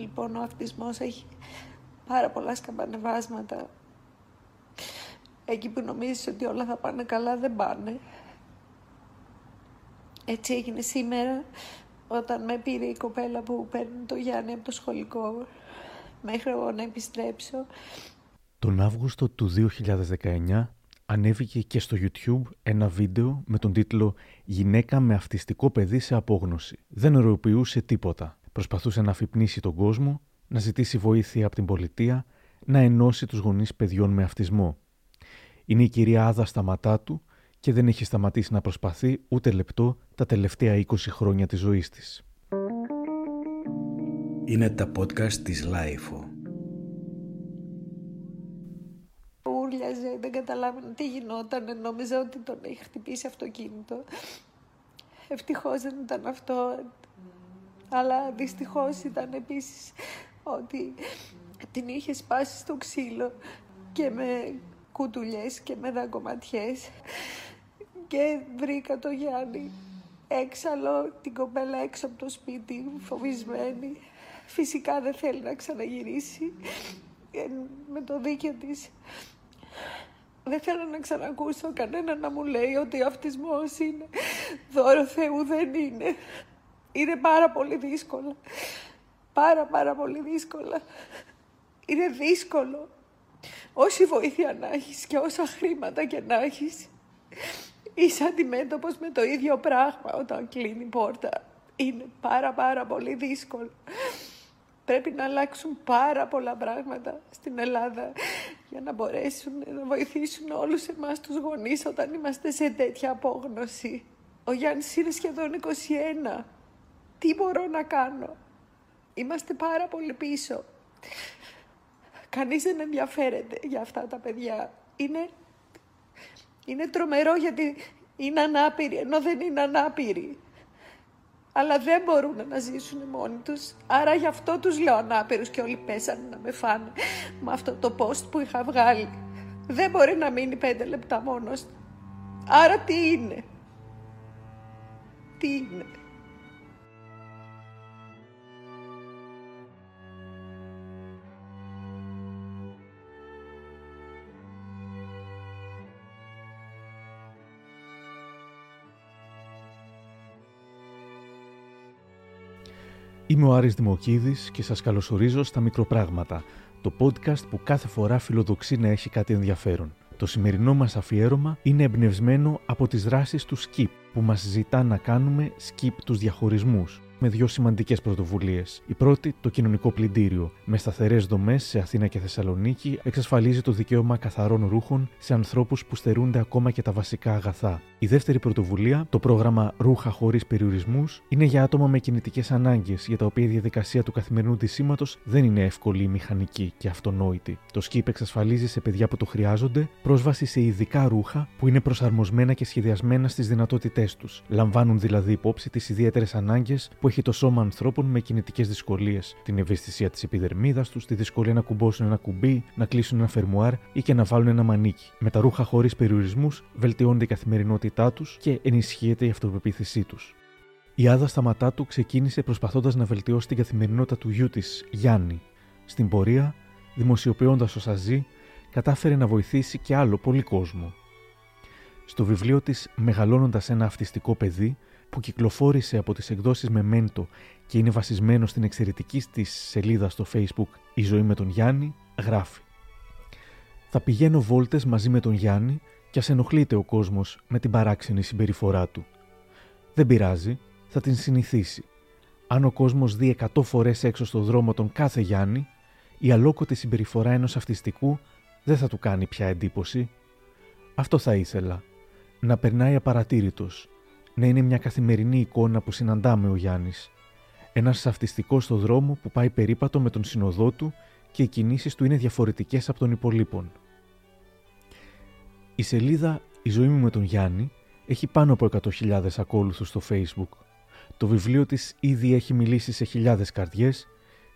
Λοιπόν, ο αυτισμός έχει πάρα πολλά σκαμπανεβάσματα. Εκεί που νομίζεις ότι όλα θα πάνε καλά, δεν πάνε. Έτσι έγινε σήμερα, όταν με πήρε η κοπέλα που παίρνει το Γιάννη από το σχολικό, μέχρι εγώ να επιστρέψω. Τον Αύγουστο του 2019 ανέβηκε και στο YouTube ένα βίντεο με τον τίτλο «Γυναίκα με αυτιστικό παιδί σε απόγνωση». Δεν οροποιούσε τίποτα. Προσπαθούσε να αφυπνήσει τον κόσμο, να ζητήσει βοήθεια από την πολιτεία, να ενώσει τους γονείς παιδιών με αυτισμό. Είναι η κυρία Άδα Σταματάτου και δεν έχει σταματήσει να προσπαθεί ούτε λεπτό τα τελευταία 20 χρόνια της ζωής της. Είναι τα podcast της LiFO. Ούρλιαζε, δεν καταλάβαινε τι γινόταν, νόμιζα ότι τον έχει χτυπήσει αυτοκίνητο. Ευτυχώς δεν ήταν αυτό, αλλά δυστυχώς ήταν επίσης ότι την είχε σπάσει στο ξύλο και με κουτουλιές και με δαγκωματιές και βρήκα το Γιάννη έξαλλο, την κοπέλα έξω από το σπίτι, φοβισμένη. Φυσικά δεν θέλει να ξαναγυρίσει με το δίκαιο της. Δεν θέλω να ξανακούσω κανένα να μου λέει ότι ο αυτισμός είναι δώρο Θεού, δεν είναι. Είναι πάρα πολύ δύσκολα. Πάρα πάρα πολύ δύσκολα. Είναι δύσκολο. Όση βοήθεια να έχεις και όσα χρήματα και να έχεις, είσαι αντιμέτωπος με το ίδιο πράγμα όταν κλείνει η πόρτα. Είναι πάρα πάρα πολύ δύσκολο. Πρέπει να αλλάξουν πάρα πολλά πράγματα στην Ελλάδα για να μπορέσουν να βοηθήσουν όλους εμάς τους γονείς όταν είμαστε σε τέτοια απόγνωση. Ο Γιάννης είναι σχεδόν 21. Τι μπορώ να κάνω; Είμαστε πάρα πολύ πίσω. Κανείς δεν ενδιαφέρεται για αυτά τα παιδιά. Είναι, είναι τρομερό γιατί είναι ανάπηροι, ενώ δεν είναι ανάπηροι. Αλλά δεν μπορούν να ζήσουν μόνοι τους. Άρα γι' αυτό τους λέω ανάπηρους και όλοι πέσανε να με φάνε με αυτό το post που είχα βγάλει. Δεν μπορεί να μείνει πέντε λεπτά μόνος. Άρα τι είναι; Τι είναι; Είμαι ο Άρης Δημοκίδης και σας καλωσορίζω στα Μικροπράγματα, το podcast που κάθε φορά φιλοδοξεί να έχει κάτι ενδιαφέρον. Το σημερινό μας αφιέρωμα είναι εμπνευσμένο από τις δράσεις του SKIP, που μας ζητά να κάνουμε skip τους διαχωρισμούς με δύο σημαντικές πρωτοβουλίες. Η πρώτη, το κοινωνικό πλυντήριο, με σταθερές δομές σε Αθήνα και Θεσσαλονίκη, εξασφαλίζει το δικαίωμα καθαρών ρούχων σε ανθρώπους που στερούνται ακόμα και τα βασικά αγαθά. Η δεύτερη πρωτοβουλία, το πρόγραμμα Ρούχα χωρίς περιορισμούς, είναι για άτομα με κινητικές ανάγκες, για τα οποία η διαδικασία του καθημερινού ντυσίματο δεν είναι εύκολη, μηχανική και αυτονόητη. Το SKIP εξασφαλίζει σε παιδιά που το χρειάζονται πρόσβαση σε ειδικά ρούχα που είναι προσαρμοσμένα και σχεδιασμένα στις δυνατότητές τους. Λαμβάνουν δηλαδή υπόψη τις ιδιαίτερες ανάγκες που έχει το σώμα ανθρώπων με κινητικές δυσκολίες, την ευαισθησία της επιδερμίδας τους, τη δυσκολία να κουμπώσουν ένα κουμπί, να κλείσουν ένα φερμουάρ ή και να βάλουν ένα μανίκι. Με τα ρούχα χωρίς περιορισμούς βελτιώνεται η καθημερινότητά τους και ενισχύεται η αυτοπεποίθησή τους. Η Άδα σταματά του ξεκίνησε προσπαθώντας να βελτιώσει την καθημερινότητα του γιού της, Γιάννη. Στην πορεία, δημοσιοποιώντας όσα ζει, κατάφερε να βοηθήσει και άλλο πολύ κόσμο. Στο βιβλίο της Μεγαλώνοντας ένα αυτιστικό παιδί, που κυκλοφόρησε από τις εκδόσεις Memento και είναι βασισμένο στην εξαιρετική της σελίδα στο facebook «Η ζωή με τον Γιάννη» γράφει «Θα πηγαίνω βόλτες μαζί με τον Γιάννη και ας ενοχλείται ο κόσμος με την παράξενη συμπεριφορά του. Δεν πειράζει, θα την συνηθίσει. Αν ο κόσμος δει 100 φορές έξω στο δρόμο τον κάθε Γιάννη, η αλόκοτη συμπεριφορά ενός αυτιστικού δεν θα του κάνει πια εντύπωση. Αυτό θα ήθελα. Να περνάει απαρατήρητος, να είναι μια καθημερινή εικόνα που συναντάμε ο Γιάννης. Ένας αυτιστικό στο δρόμο που πάει περίπατο με τον συνοδό του και οι κινήσεις του είναι διαφορετικές από των υπολείπων. Η σελίδα Η ζωή μου με τον Γιάννη έχει πάνω από 100.000 ακόλουθους στο Facebook. Το βιβλίο της ήδη έχει μιλήσει σε χιλιάδες καρδιές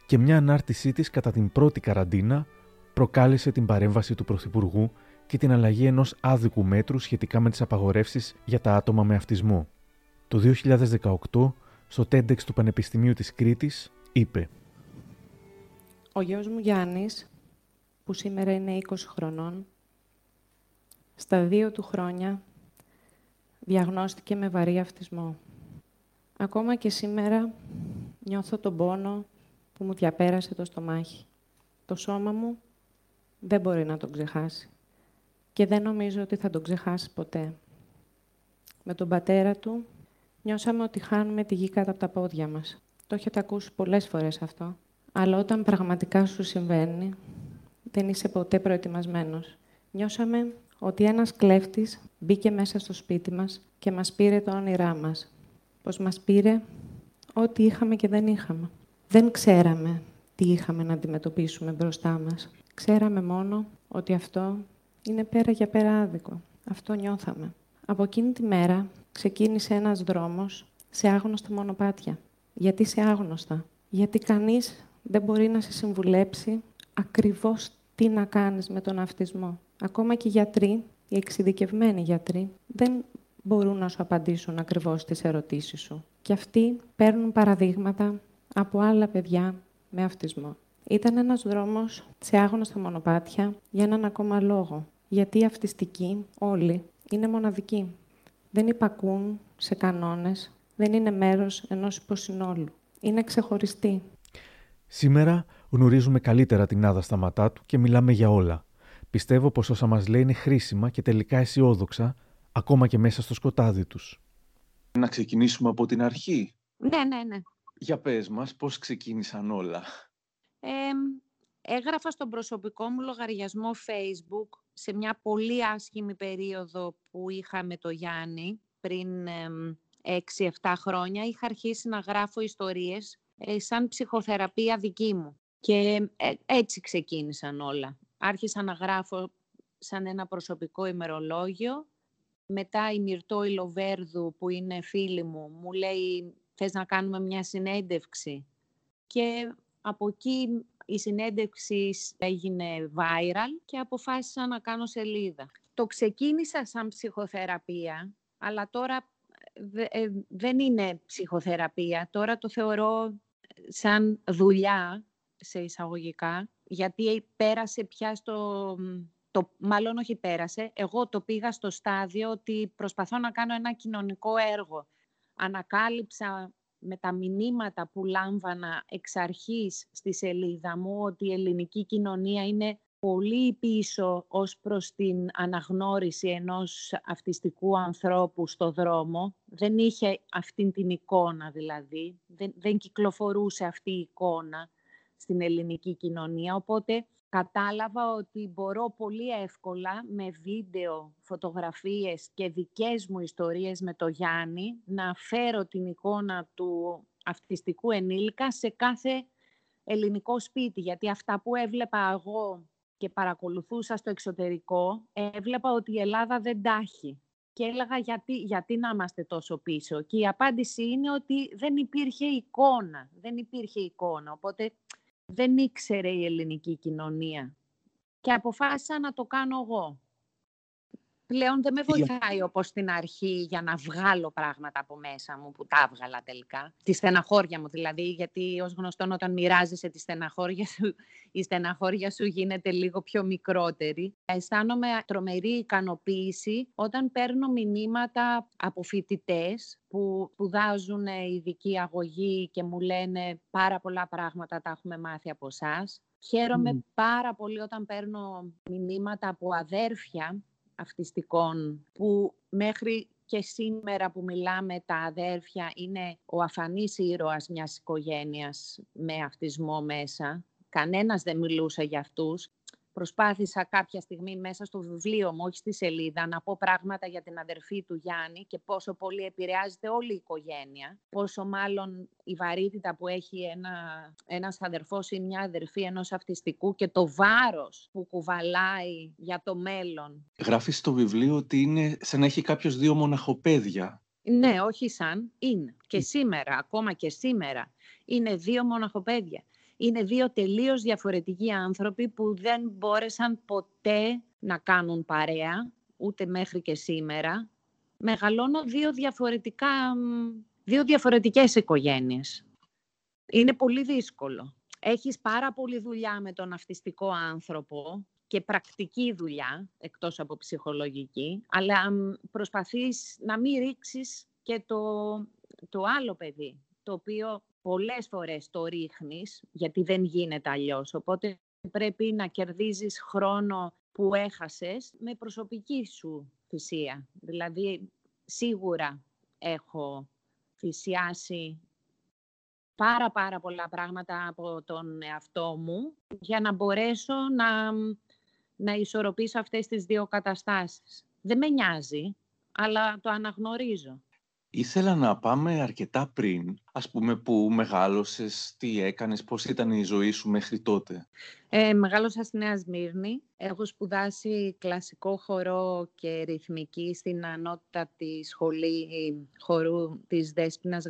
και μια ανάρτησή της κατά την πρώτη καραντίνα προκάλεσε την παρέμβαση του Πρωθυπουργού και την αλλαγή ενός άδικου μέτρου σχετικά με τις απαγορεύσεις για τα άτομα με αυτισμό. Το 2018, στο TEDx του Πανεπιστημίου της Κρήτης, είπε Ο γιος μου Γιάννης, που σήμερα είναι 20 χρονών, στα δύο του χρόνια διαγνώστηκε με βαρύ αυτισμό. Ακόμα και σήμερα νιώθω τον πόνο που μου διαπέρασε το στομάχι. Το σώμα μου δεν μπορεί να τον ξεχάσει. Και δεν νομίζω ότι θα τον ξεχάσει ποτέ. Με τον πατέρα του νιώσαμε ότι χάνουμε τη γη κάτω από τα πόδια μας. Το έχετε ακούσει πολλές φορές αυτό. Αλλά όταν πραγματικά σου συμβαίνει, δεν είσαι ποτέ προετοιμασμένος. Νιώσαμε ότι ένας κλέφτης μπήκε μέσα στο σπίτι μας και μας πήρε το όνειρά μας. Πως μας πήρε ό,τι είχαμε και δεν είχαμε. Δεν ξέραμε τι είχαμε να αντιμετωπίσουμε μπροστά μας. Ξέραμε μόνο ότι αυτό είναι πέρα για πέρα άδικο. Αυτό νιώθαμε. Από εκείνη τη μέρα ξεκίνησε ένας δρόμος σε άγνωστα μονοπάτια. Γιατί σε άγνωστα; Γιατί κανείς δεν μπορεί να σε συμβουλέψει ακριβώς τι να κάνεις με τον αυτισμό. Ακόμα και οι γιατροί, οι εξειδικευμένοι γιατροί, δεν μπορούν να σου απαντήσουν ακριβώς τις ερωτήσεις σου. Και αυτοί παίρνουν παραδείγματα από άλλα παιδιά με αυτισμό. Ήταν ένας δρόμος σε άγνωστα μονοπάτια για έναν ακόμα λόγο. Γιατί οι αυτιστικοί όλοι είναι μοναδικοί. Δεν υπακούν σε κανόνες, δεν είναι μέρος ενός υποσυνόλου. Είναι ξεχωριστοί. Σήμερα γνωρίζουμε καλύτερα την Άδα Σταματάτου και μιλάμε για όλα. Πιστεύω πως όσα μας λέει είναι χρήσιμα και τελικά αισιόδοξα, ακόμα και μέσα στο σκοτάδι τους. Να ξεκινήσουμε από την αρχή; Ναι, ναι, ναι. Για πες μας, πώς ξεκίνησαν όλα; Ε, έγραφα στον προσωπικό μου λογαριασμό Facebook σε μια πολύ άσχημη περίοδο που είχα με το Γιάννη πριν 6-7 χρόνια. Είχα αρχίσει να γράφω ιστορίες ε, σαν ψυχοθεραπεία δική μου. Και ε, έτσι ξεκίνησαν όλα. Άρχισα να γράφω σαν ένα προσωπικό ημερολόγιο. Μετά η Μυρτώ Ιλοβέρδου, που είναι φίλη μου, μου λέει θες να κάνουμε μια συνέντευξη. Και από εκεί η συνέντευξη έγινε viral και αποφάσισα να κάνω σελίδα. Το ξεκίνησα σαν ψυχοθεραπεία, αλλά τώρα ε, δεν είναι ψυχοθεραπεία. Τώρα το θεωρώ σαν δουλειά, σε εισαγωγικά, γιατί πέρασε πια στο... Το, μάλλον όχι πέρασε, εγώ το πήγα στο στάδιο ότι προσπαθώ να κάνω ένα κοινωνικό έργο. Ανακάλυψα με τα μηνύματα που λάμβανα εξ αρχής στη σελίδα μου ότι η ελληνική κοινωνία είναι πολύ πίσω ως προς την αναγνώριση ενός αυτιστικού ανθρώπου στο δρόμο. Δεν είχε αυτή την εικόνα δηλαδή, δεν, δεν κυκλοφορούσε αυτή η εικόνα στην ελληνική κοινωνία, οπότε κατάλαβα ότι μπορώ πολύ εύκολα με βίντεο, φωτογραφίες και δικές μου ιστορίες με το Γιάννη να φέρω την εικόνα του αυτιστικού ενήλικα σε κάθε ελληνικό σπίτι, γιατί αυτά που έβλεπα εγώ και παρακολουθούσα στο εξωτερικό, έβλεπα ότι η Ελλάδα δεν τάχει. Και έλεγα γιατί, γιατί να είμαστε τόσο πίσω. Και η απάντηση είναι ότι δεν υπήρχε εικόνα. Δεν υπήρχε εικόνα. Οπότε δεν ήξερε η ελληνική κοινωνία. Και αποφάσισα να το κάνω εγώ πλέον δεν με βοηθάει όπως στην αρχή για να βγάλω πράγματα από μέσα μου που τα έβγαλα τελικά. Τη στεναχώρια μου δηλαδή, γιατί ως γνωστόν όταν μοιράζεσαι τη στεναχώρια σου, η στεναχώρια σου γίνεται λίγο πιο μικρότερη. Αισθάνομαι τρομερή ικανοποίηση όταν παίρνω μηνύματα από φοιτητές που σπουδάζουν ειδική αγωγή και μου λένε πάρα πολλά πράγματα τα έχουμε μάθει από εσάς. Χαίρομαι πάρα πολύ όταν παίρνω μηνύματα από αδέρφια αυτιστικών που μέχρι και σήμερα που μιλάμε τα αδέρφια είναι ο αφανής ήρωας μιας οικογένειας με αυτισμό μέσα. Κανένας δεν μιλούσε για αυτούς Προσπάθησα κάποια στιγμή μέσα στο βιβλίο μου, όχι στη σελίδα, να πω πράγματα για την αδερφή του Γιάννη και πόσο πολύ επηρεάζεται όλη η οικογένεια. Πόσο μάλλον η βαρύτητα που έχει ένα, ένας αδερφός ή μια αδερφή ενός αυτιστικού και το βάρος που κουβαλάει για το μέλλον. Γράφεις στο βιβλίο ότι είναι σαν να έχει κάποιος δύο μοναχοπέδια. Ναι, όχι σαν, είναι. Και σήμερα, ακόμα και σήμερα, είναι δύο μοναχοπέδια είναι δύο τελείως διαφορετικοί άνθρωποι που δεν μπόρεσαν ποτέ να κάνουν παρέα, ούτε μέχρι και σήμερα. Μεγαλώνω δύο, διαφορετικά, δύο διαφορετικές οικογένειες. Είναι πολύ δύσκολο. έχεις πάρα πολλή δουλειά με τον αυτιστικό άνθρωπο και πρακτική δουλειά, εκτός από ψυχολογική, αλλά προσπαθείς να μην ρίξεις και το, το άλλο παιδί, το οποίο πολλές φορές το ρίχνεις, γιατί δεν γίνεται αλλιώς. Οπότε πρέπει να κερδίζεις χρόνο που έχασες με προσωπική σου θυσία. Δηλαδή, σίγουρα έχω θυσιάσει πάρα πάρα πολλά πράγματα από τον εαυτό μου για να μπορέσω να, να ισορροπήσω αυτές τις δύο καταστάσεις. Δεν με νοιάζει, αλλά το αναγνωρίζω. Ήθελα να πάμε αρκετά πριν, ας πούμε, που μεγάλωσες, τι έκανες, πώς ήταν η ζωή σου μέχρι τότε; Ε, μεγάλωσα στη Νέα Σμύρνη. Έχω σπουδάσει κλασικό χορό και ρυθμική στην ανώτατη σχολή χορού της Δέσποινας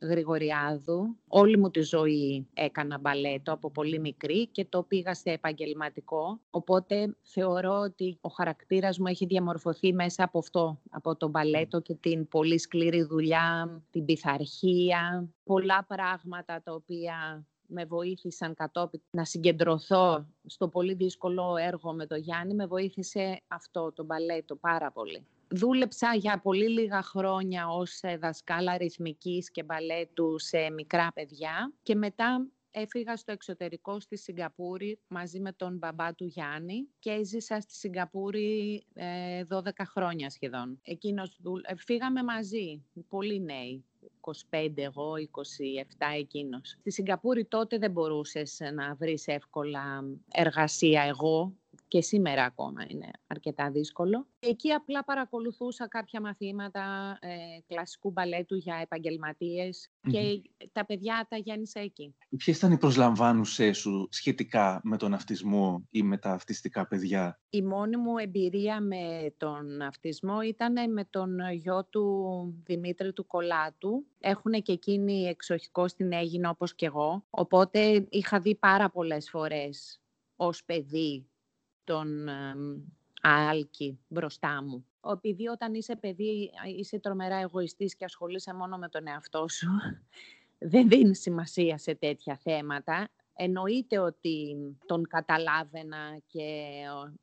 Γρηγοριάδου. Όλη μου τη ζωή έκανα μπαλέτο από πολύ μικρή και το πήγα σε επαγγελματικό. Οπότε θεωρώ ότι ο χαρακτήρας μου έχει διαμορφωθεί μέσα από αυτό, από το μπαλέτο και την πολύ σκληρή δουλειά, την πειθαρχία, πολλά πράγματα τα οποία με βοήθησαν κατόπιν να συγκεντρωθώ στο πολύ δύσκολο έργο με το Γιάννη, με βοήθησε αυτό το μπαλέτο πάρα πολύ. Δούλεψα για πολύ λίγα χρόνια ως δασκάλα ρυθμικής και μπαλέτου σε μικρά παιδιά και μετά έφυγα στο εξωτερικό στη Σιγκαπούρη μαζί με τον μπαμπά του Γιάννη και έζησα στη Σιγκαπούρη 12 ε, χρόνια σχεδόν. Εκείνος, ε, φύγαμε μαζί, πολύ νέοι. 25 εγώ, 27 εκείνος. Στη Σιγκαπούρη τότε δεν μπορούσες να βρεις εύκολα εργασία εγώ και σήμερα ακόμα είναι αρκετά δύσκολο. Εκεί απλά παρακολουθούσα κάποια μαθήματα ε, κλασικού μπαλέτου για επαγγελματιες και τα παιδιά τα γέννησα εκεί. Ποιες ήταν οι προσλαμβάνουσές σου σχετικά με τον αυτισμό ή με τα αυτιστικά παιδιά; Η μόνη μου εμπειρία με τον αυτισμό ήταν με τον γιο του Δημήτρη του Κολάτου. Έχουν και εκείνοι εξοχικό στην Έγινα όπως και εγώ. Οπότε είχα δει πάρα πολλές φορές ως παιδί τον Άλκη μπροστά μου. Επειδή όταν είσαι παιδί είσαι τρομερά εγωιστής και ασχολείσαι μόνο με τον εαυτό σου, δεν δίνει σημασία σε τέτοια θέματα. Εννοείται ότι τον καταλάβαινα και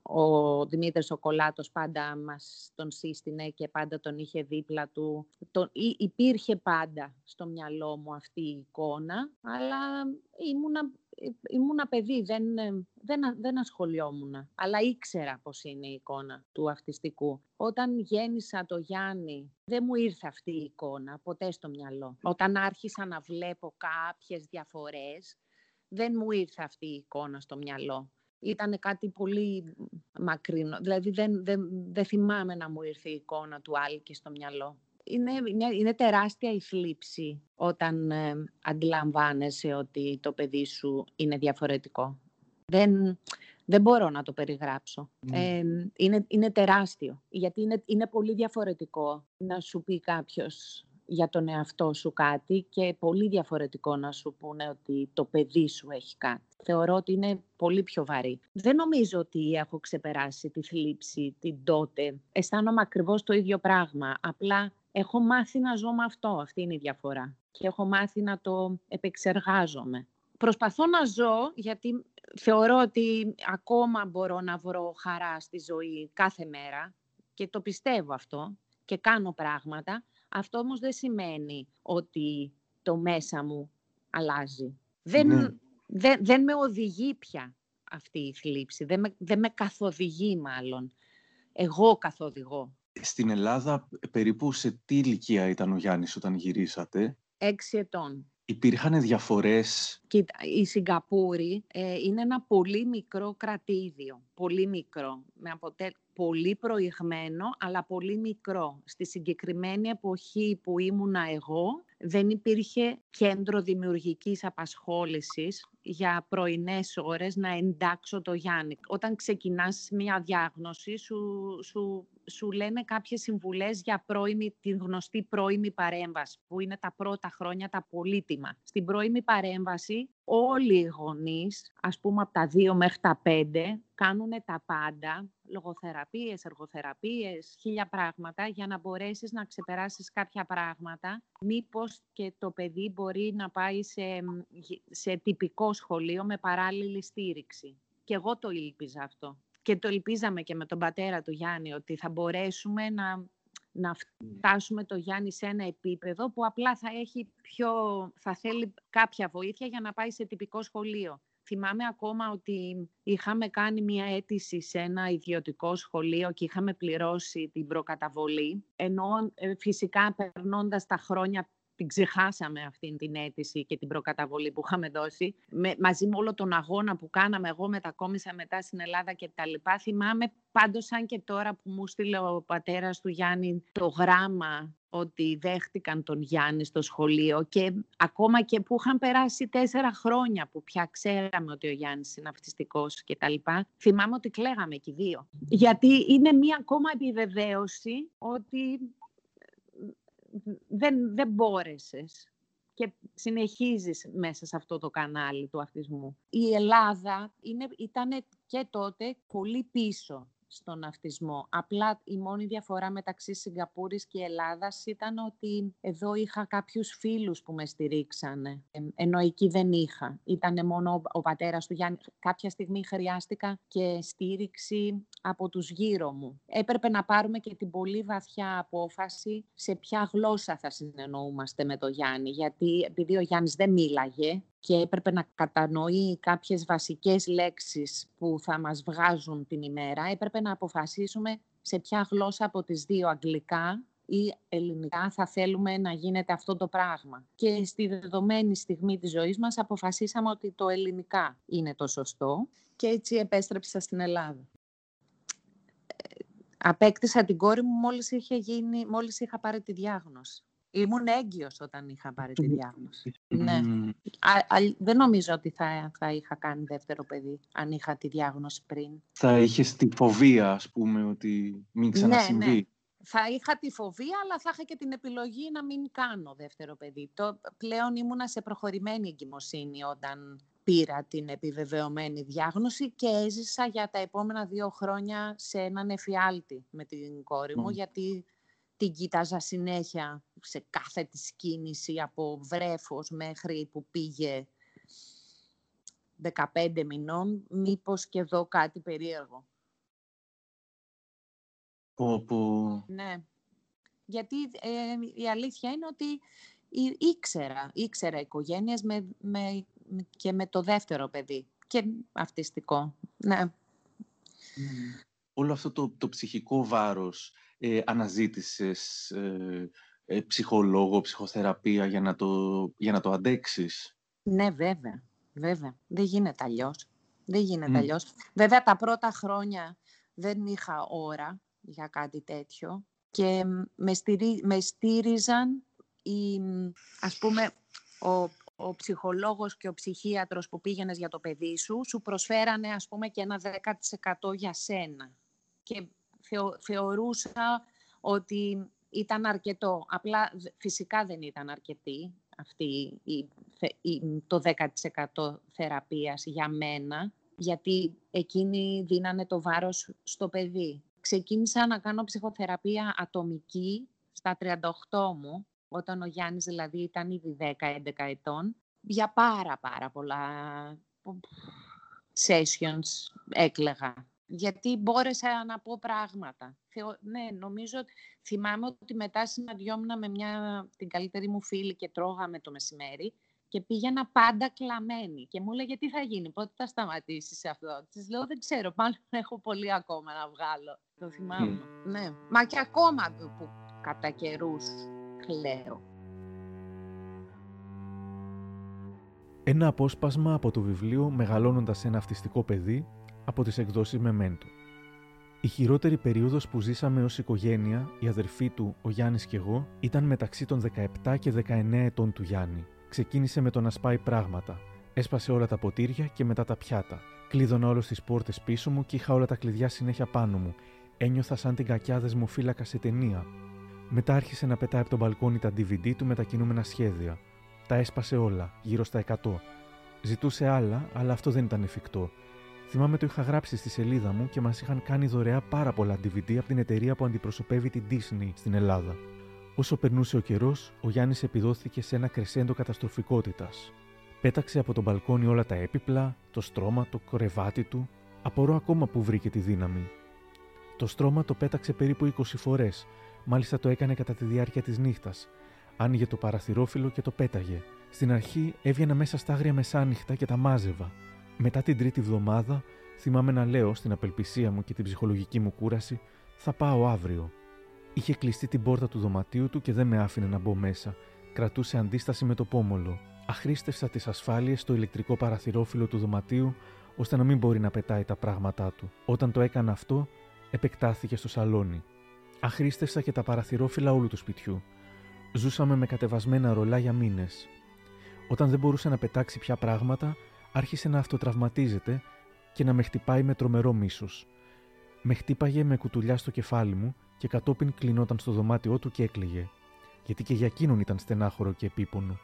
ο, ο Δημήτρης ο Κολάτος πάντα μας τον σύστηνε και πάντα τον είχε δίπλα του. Τον, υπήρχε πάντα στο μυαλό μου αυτή η εικόνα, αλλά ήμουνα ήμουνα παιδί, δεν, ε, δεν, δεν ασχολιόμουν, αλλά ήξερα πώς είναι η εικόνα του αυτιστικού. Όταν γέννησα το Γιάννη, δεν μου ήρθε αυτή η εικόνα ποτέ στο μυαλό. Όταν άρχισα να βλέπω κάποιες διαφορές, δεν μου ήρθε αυτή η εικόνα στο μυαλό. Ήταν κάτι πολύ μακρινό, δηλαδή δεν, δεν, δεν θυμάμαι να μου ήρθε η εικόνα του Άλκη στο μυαλό είναι, είναι, είναι τεράστια η θλίψη όταν ε, αντιλαμβάνεσαι ότι το παιδί σου είναι διαφορετικό. Δεν, δεν μπορώ να το περιγράψω. Ναι. Ε, είναι, είναι τεράστιο, γιατί είναι, είναι πολύ διαφορετικό να σου πει κάποιος για τον εαυτό σου κάτι και πολύ διαφορετικό να σου πούνε ότι το παιδί σου έχει κάτι. Θεωρώ ότι είναι πολύ πιο βαρύ. Δεν νομίζω ότι έχω ξεπεράσει τη θλίψη την τότε. Αισθάνομαι ακριβώς το ίδιο πράγμα. Απλά έχω μάθει να ζω με αυτό, αυτή είναι η διαφορά. Και έχω μάθει να το επεξεργάζομαι. Προσπαθώ να ζω, γιατί θεωρώ ότι ακόμα μπορώ να βρω χαρά στη ζωή κάθε μέρα και το πιστεύω αυτό και κάνω πράγματα. Αυτό όμως δεν σημαίνει ότι το μέσα μου αλλάζει. Δεν, ναι. δεν, δεν με οδηγεί πια αυτή η θλίψη. Δεν με, δεν με καθοδηγεί μάλλον. Εγώ καθοδηγώ στην Ελλάδα περίπου σε τι ηλικία ήταν ο Γιάννης όταν γυρίσατε; Έξι ετών. Υπήρχαν διαφορές; Κοίτα, η Σιγκαπούρη ε, είναι ένα πολύ μικρό κρατήδιο. Πολύ μικρό. Με αποτε... Πολύ προηγμένο, αλλά πολύ μικρό. Στη συγκεκριμένη εποχή που ήμουνα εγώ, δεν υπήρχε κέντρο δημιουργικής απασχόλησης για πρωινές ώρες να εντάξω το Γιάννη. Όταν ξεκινάς μια διάγνωση, σου, σου σου λένε κάποιες συμβουλές για πρώιμη, την γνωστή πρώιμη παρέμβαση, που είναι τα πρώτα χρόνια τα πολύτιμα. Στην πρώιμη παρέμβαση όλοι οι γονείς, ας πούμε από τα δύο μέχρι τα πέντε, κάνουν τα πάντα, λογοθεραπείες, εργοθεραπείες, χίλια πράγματα για να μπορέσεις να ξεπεράσεις κάποια πράγματα. Μήπως και το παιδί μπορεί να πάει σε, σε τυπικό σχολείο με παράλληλη στήριξη. Και εγώ το ήλπιζα αυτό. Και το ελπίζαμε και με τον πατέρα του Γιάννη ότι θα μπορέσουμε να να φτάσουμε το Γιάννη σε ένα επίπεδο που απλά θα, έχει πιο, θα θέλει κάποια βοήθεια για να πάει σε τυπικό σχολείο. Θυμάμαι ακόμα ότι είχαμε κάνει μια αίτηση σε ένα ιδιωτικό σχολείο και είχαμε πληρώσει την προκαταβολή, ενώ ε, φυσικά περνώντας τα χρόνια την ξεχάσαμε αυτή την αίτηση και την προκαταβολή που είχαμε δώσει. Με, μαζί με όλο τον αγώνα που κάναμε, εγώ μετακόμισα μετά στην Ελλάδα και τα λοιπά. Θυμάμαι πάντως σαν και τώρα που μου στείλε ο πατέρας του Γιάννη το γράμμα ότι δέχτηκαν τον Γιάννη στο σχολείο και ακόμα και που είχαν περάσει τέσσερα χρόνια που πια ξέραμε ότι ο Γιάννης είναι αυτιστικός και τα λοιπά, θυμάμαι ότι κλαίγαμε και οι δύο. Γιατί είναι μία ακόμα επιβεβαίωση ότι δεν, δεν μπόρεσες και συνεχίζεις μέσα σε αυτό το κανάλι του αυτισμού. Η Ελλάδα είναι, ήταν και τότε πολύ πίσω στον αυτισμό. Απλά η μόνη διαφορά μεταξύ Σιγκαπούρης και Ελλάδας ήταν ότι εδώ είχα κάποιους φίλους που με στηρίξανε, ενώ εκεί δεν είχα. Ήταν μόνο ο πατέρας του Γιάννη. Κάποια στιγμή χρειάστηκα και στήριξη από τους γύρω μου. Έπρεπε να πάρουμε και την πολύ βαθιά απόφαση σε ποια γλώσσα θα συνεννοούμαστε με τον Γιάννη, γιατί επειδή ο Γιάννης δεν μίλαγε, και έπρεπε να κατανοεί κάποιες βασικές λέξεις που θα μας βγάζουν την ημέρα, έπρεπε να αποφασίσουμε σε ποια γλώσσα από τις δύο, αγγλικά ή ελληνικά, θα θέλουμε να γίνεται αυτό το πράγμα. Και στη δεδομένη στιγμή της ζωής μας αποφασίσαμε ότι το ελληνικά είναι το σωστό και έτσι επέστρεψα στην Ελλάδα. Ε, απέκτησα την κόρη μου μόλις, είχε γίνει, μόλις είχα πάρει τη διάγνωση. Ήμουν έγκυος όταν είχα πάρει τη διάγνωση. Ναι. δεν νομίζω ότι θα, θα είχα κάνει δεύτερο παιδί, αν είχα τη διάγνωση πριν. Θα είχες τη φοβία, ας πούμε, ότι μην ξανασυμβεί. Ναι, ναι. Θα είχα τη φοβία, αλλά θα είχα και την επιλογή να μην κάνω δεύτερο παιδί. Το, πλέον ήμουνα σε προχωρημένη εγκυμοσύνη όταν πήρα την επιβεβαιωμένη διάγνωση και έζησα για τα επόμενα δύο χρόνια σε έναν εφιάλτη με την κόρη μου, γιατί την κοίταζα συνέχεια σε κάθε της κίνηση από βρέφος μέχρι που πήγε 15 μηνών, μήπως και εδώ κάτι περίεργο. Πω, Ναι. Γιατί ε, η αλήθεια είναι ότι ήξερα, ήξερα οικογένειες με, με, και με το δεύτερο παιδί. Και αυτιστικό, ναι. Όλο αυτό το, το ψυχικό βάρος ε, αναζήτησες ε, ε, ψυχολόγο, ψυχοθεραπεία για να, το, για να το αντέξεις; Ναι, βέβαια. Βέβαια. Δεν γίνεται αλλιώς. Δεν γίνεται mm. αλλιώς. Βέβαια, τα πρώτα χρόνια δεν είχα ώρα για κάτι τέτοιο και με, στηρί, με στήριζαν οι, ας πούμε, ο, ο ψυχολόγος και ο ψυχίατρος που πήγαινες για το παιδί σου, σου προσφέρανε ας πούμε και ένα 10% για σένα. Και θεωρούσα ότι ήταν αρκετό. Απλά φυσικά δεν ήταν αρκετή αυτή η, η, το 10% θεραπείας για μένα, γιατί εκείνοι δίνανε το βάρος στο παιδί. Ξεκίνησα να κάνω ψυχοθεραπεία ατομική στα 38 μου, όταν ο Γιάννης δηλαδή ήταν ήδη 10-11 ετών, για πάρα πάρα πολλά sessions έκλεγα γιατί μπόρεσα να πω πράγματα. Ναι, νομίζω, θυμάμαι ότι μετά συναντιόμουν με μια, την καλύτερη μου φίλη και τρώγαμε το μεσημέρι και πήγαινα πάντα κλαμμένη και μου έλεγε τι θα γίνει, πότε θα σταματήσεις αυτό; Της λέω δεν ξέρω, μάλλον έχω πολύ ακόμα να βγάλω. Το θυμάμαι. Ναι. Μα και ακόμα που κατά καιρούς κλαίω. Ένα απόσπασμα από το βιβλίο «Μεγαλώνοντας ένα αυτιστικό παιδί» από τις εκδόσεις Μεμέντο. Η χειρότερη περίοδος που ζήσαμε ως οικογένεια, η αδερφή του, ο Γιάννης και εγώ, ήταν μεταξύ των 17 και 19 ετών του Γιάννη. Ξεκίνησε με το να σπάει πράγματα. Έσπασε όλα τα ποτήρια και μετά τα πιάτα. Κλείδωνα όλες τις πόρτες πίσω μου και είχα όλα τα κλειδιά συνέχεια πάνω μου. Ένιωθα σαν την κακιά δεσμοφύλακα σε ταινία. Μετά άρχισε να πετάει από τον μπαλκόνι τα DVD του με τα κινούμενα σχέδια. Τα έσπασε όλα, γύρω στα 100. Ζητούσε άλλα, αλλά αυτό δεν ήταν εφικτό. Θυμάμαι το είχα γράψει στη σελίδα μου και μας είχαν κάνει δωρεά πάρα πολλά DVD από την εταιρεία που αντιπροσωπεύει την Disney στην Ελλάδα. Όσο περνούσε ο καιρός, ο Γιάννης επιδόθηκε σε ένα κρεσέντο καταστροφικότητας. Πέταξε από τον μπαλκόνι όλα τα έπιπλα, το στρώμα, το κρεβάτι του. Απορώ ακόμα που βρήκε τη δύναμη. Το στρώμα το πέταξε περίπου 20 φορές, μάλιστα το έκανε κατά τη διάρκεια της νύχτας. Άνοιγε το παραθυρόφυλλο και το πέταγε. Στην αρχή έβγαινα μέσα στα άγρια μεσάνυχτα και τα μάζευα. Μετά την τρίτη βδομάδα, θυμάμαι να λέω στην απελπισία μου και την ψυχολογική μου κούραση: Θα πάω αύριο. Είχε κλειστεί την πόρτα του δωματίου του και δεν με άφηνε να μπω μέσα. Κρατούσε αντίσταση με το πόμολο. Αχρήστευσα τις ασφάλειες στο ηλεκτρικό παραθυρόφυλλο του δωματίου, ώστε να μην μπορεί να πετάει τα πράγματά του. Όταν το έκανα αυτό, επεκτάθηκε στο σαλόνι. Αχρήστευσα και τα παραθυρόφυλλα όλου του σπιτιού. Ζούσαμε με κατεβασμένα ρολά για μήνες. Όταν δεν μπορούσε να πετάξει πια πράγματα, άρχισε να αυτοτραυματίζεται και να με χτυπάει με τρομερό μίσος. Με χτύπαγε με κουτουλιά στο κεφάλι μου και κατόπιν κλεινόταν στο δωμάτιό του και έκλαιγε. Γιατί και για εκείνον ήταν στενάχωρο και επίπονο.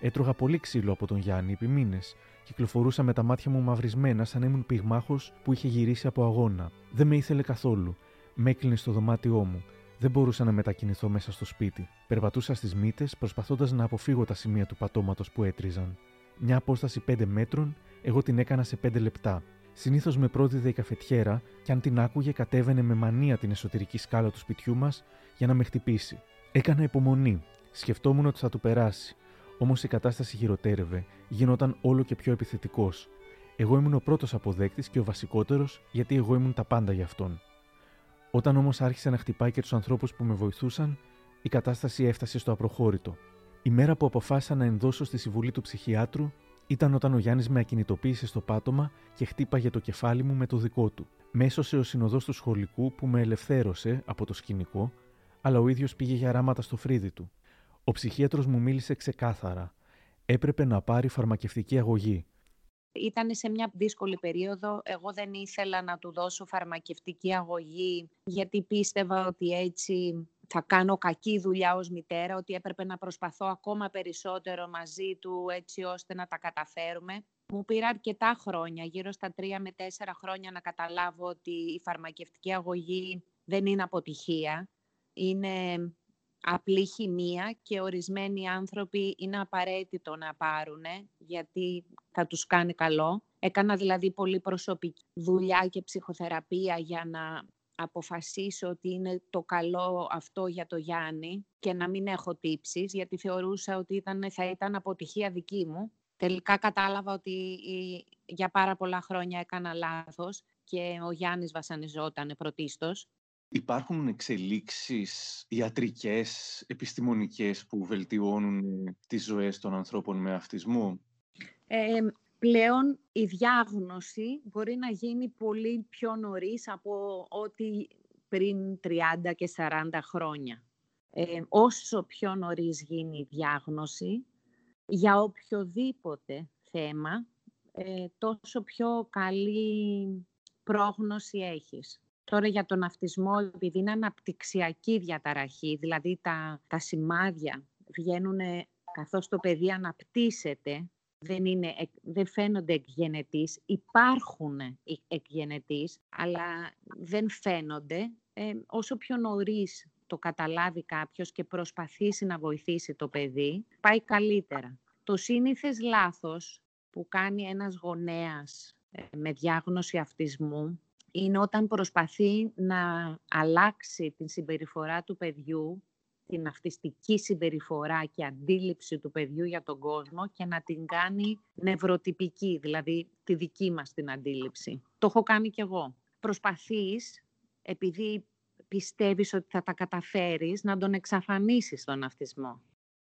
Έτρωγα πολύ ξύλο από τον Γιάννη επί μήνες. Κυκλοφορούσα με τα μάτια μου μαυρισμένα σαν να ήμουν πυγμάχος που είχε γυρίσει από αγώνα. Δεν με ήθελε καθόλου. Με έκλεινε στο δωμάτιό μου. Δεν μπορούσα να μετακινηθώ μέσα στο σπίτι. Περπατούσα στις μύτες προσπαθώντας να αποφύγω τα σημεία του πατώματος που έτριζαν. Μια απόσταση 5 μέτρων, εγώ την έκανα σε 5 λεπτά. Συνήθως με πρόδιδε η καφετιέρα και αν την άκουγε κατέβαινε με μανία την εσωτερική σκάλα του σπιτιού μας για να με χτυπήσει. Έκανα υπομονή. Σκεφτόμουν ότι θα του περάσει. Όμως η κατάσταση χειροτέρευε, γινόταν όλο και πιο επιθετικός. Εγώ ήμουν ο πρώτος αποδέκτης και ο βασικότερος, γιατί εγώ ήμουν τα πάντα για αυτόν. Όταν όμως άρχισε να χτυπάει και τους ανθρώπους που με βοηθούσαν, η κατάσταση έφτασε στο απροχώρητο. Η μέρα που αποφάσισα να ενδώσω στη συμβουλή του ψυχιάτρου ήταν όταν ο Γιάννης με ακινητοποίησε στο πάτωμα και χτύπαγε το κεφάλι μου με το δικό του. Μέσωσε ο συνοδός του σχολικού που με ελευθέρωσε από το σκηνικό, αλλά ο ίδιος πήγε για ράματα στο φρύδι του. Ο ψυχίατρος μου μίλησε ξεκάθαρα. Έπρεπε να πάρει φαρμακευτική αγωγή. Ήταν σε μια δύσκολη περίοδο. Εγώ δεν ήθελα να του δώσω φαρμακευτική αγωγή γιατί πίστευα ότι έτσι θα κάνω κακή δουλειά ως μητέρα, ότι έπρεπε να προσπαθώ ακόμα περισσότερο μαζί του έτσι ώστε να τα καταφέρουμε. Μου πήρα αρκετά χρόνια, γύρω στα τρία με τέσσερα χρόνια, να καταλάβω ότι η φαρμακευτική αγωγή δεν είναι αποτυχία. Είναι απλή χημεία και ορισμένοι άνθρωποι είναι απαραίτητο να πάρουν γιατί θα τους κάνει καλό. Έκανα δηλαδή πολύ προσωπική δουλειά και ψυχοθεραπεία για να αποφασίσω ότι είναι το καλό αυτό για το Γιάννη και να μην έχω τύψεις, γιατί θεωρούσα ότι ήταν, θα ήταν αποτυχία δική μου. Τελικά κατάλαβα ότι για πάρα πολλά χρόνια έκανα λάθος και ο Γιάννης βασανιζόταν πρωτίστως. Υπάρχουν εξελίξεις ιατρικές, επιστημονικές που βελτιώνουν τις ζωές των ανθρώπων με αυτισμό; Ε, πλέον η διάγνωση μπορεί να γίνει πολύ πιο νωρίς από ό,τι πριν 30 και 40 χρόνια. Ε, όσο πιο νωρίς γίνει η διάγνωση, για οποιοδήποτε θέμα, ε, τόσο πιο καλή πρόγνωση έχεις. Τώρα για τον αυτισμό, επειδή είναι αναπτυξιακή διαταραχή, δηλαδή τα, τα σημάδια βγαίνουν καθώς το παιδί αναπτύσσεται, δεν, είναι, δεν φαίνονται εκγενετής, υπάρχουν εκγενετής, αλλά δεν φαίνονται. Ε, όσο πιο νωρίς το καταλάβει κάποιος και προσπαθήσει να βοηθήσει το παιδί, πάει καλύτερα. Το σύνηθες λάθος που κάνει ένας γονέας ε, με διάγνωση αυτισμού είναι όταν προσπαθεί να αλλάξει την συμπεριφορά του παιδιού την αυτιστική συμπεριφορά και αντίληψη του παιδιού για τον κόσμο και να την κάνει νευροτυπική, δηλαδή τη δική μας την αντίληψη. Το έχω κάνει κι εγώ. Προσπαθείς, επειδή πιστεύεις ότι θα τα καταφέρεις, να τον εξαφανίσεις τον αυτισμό.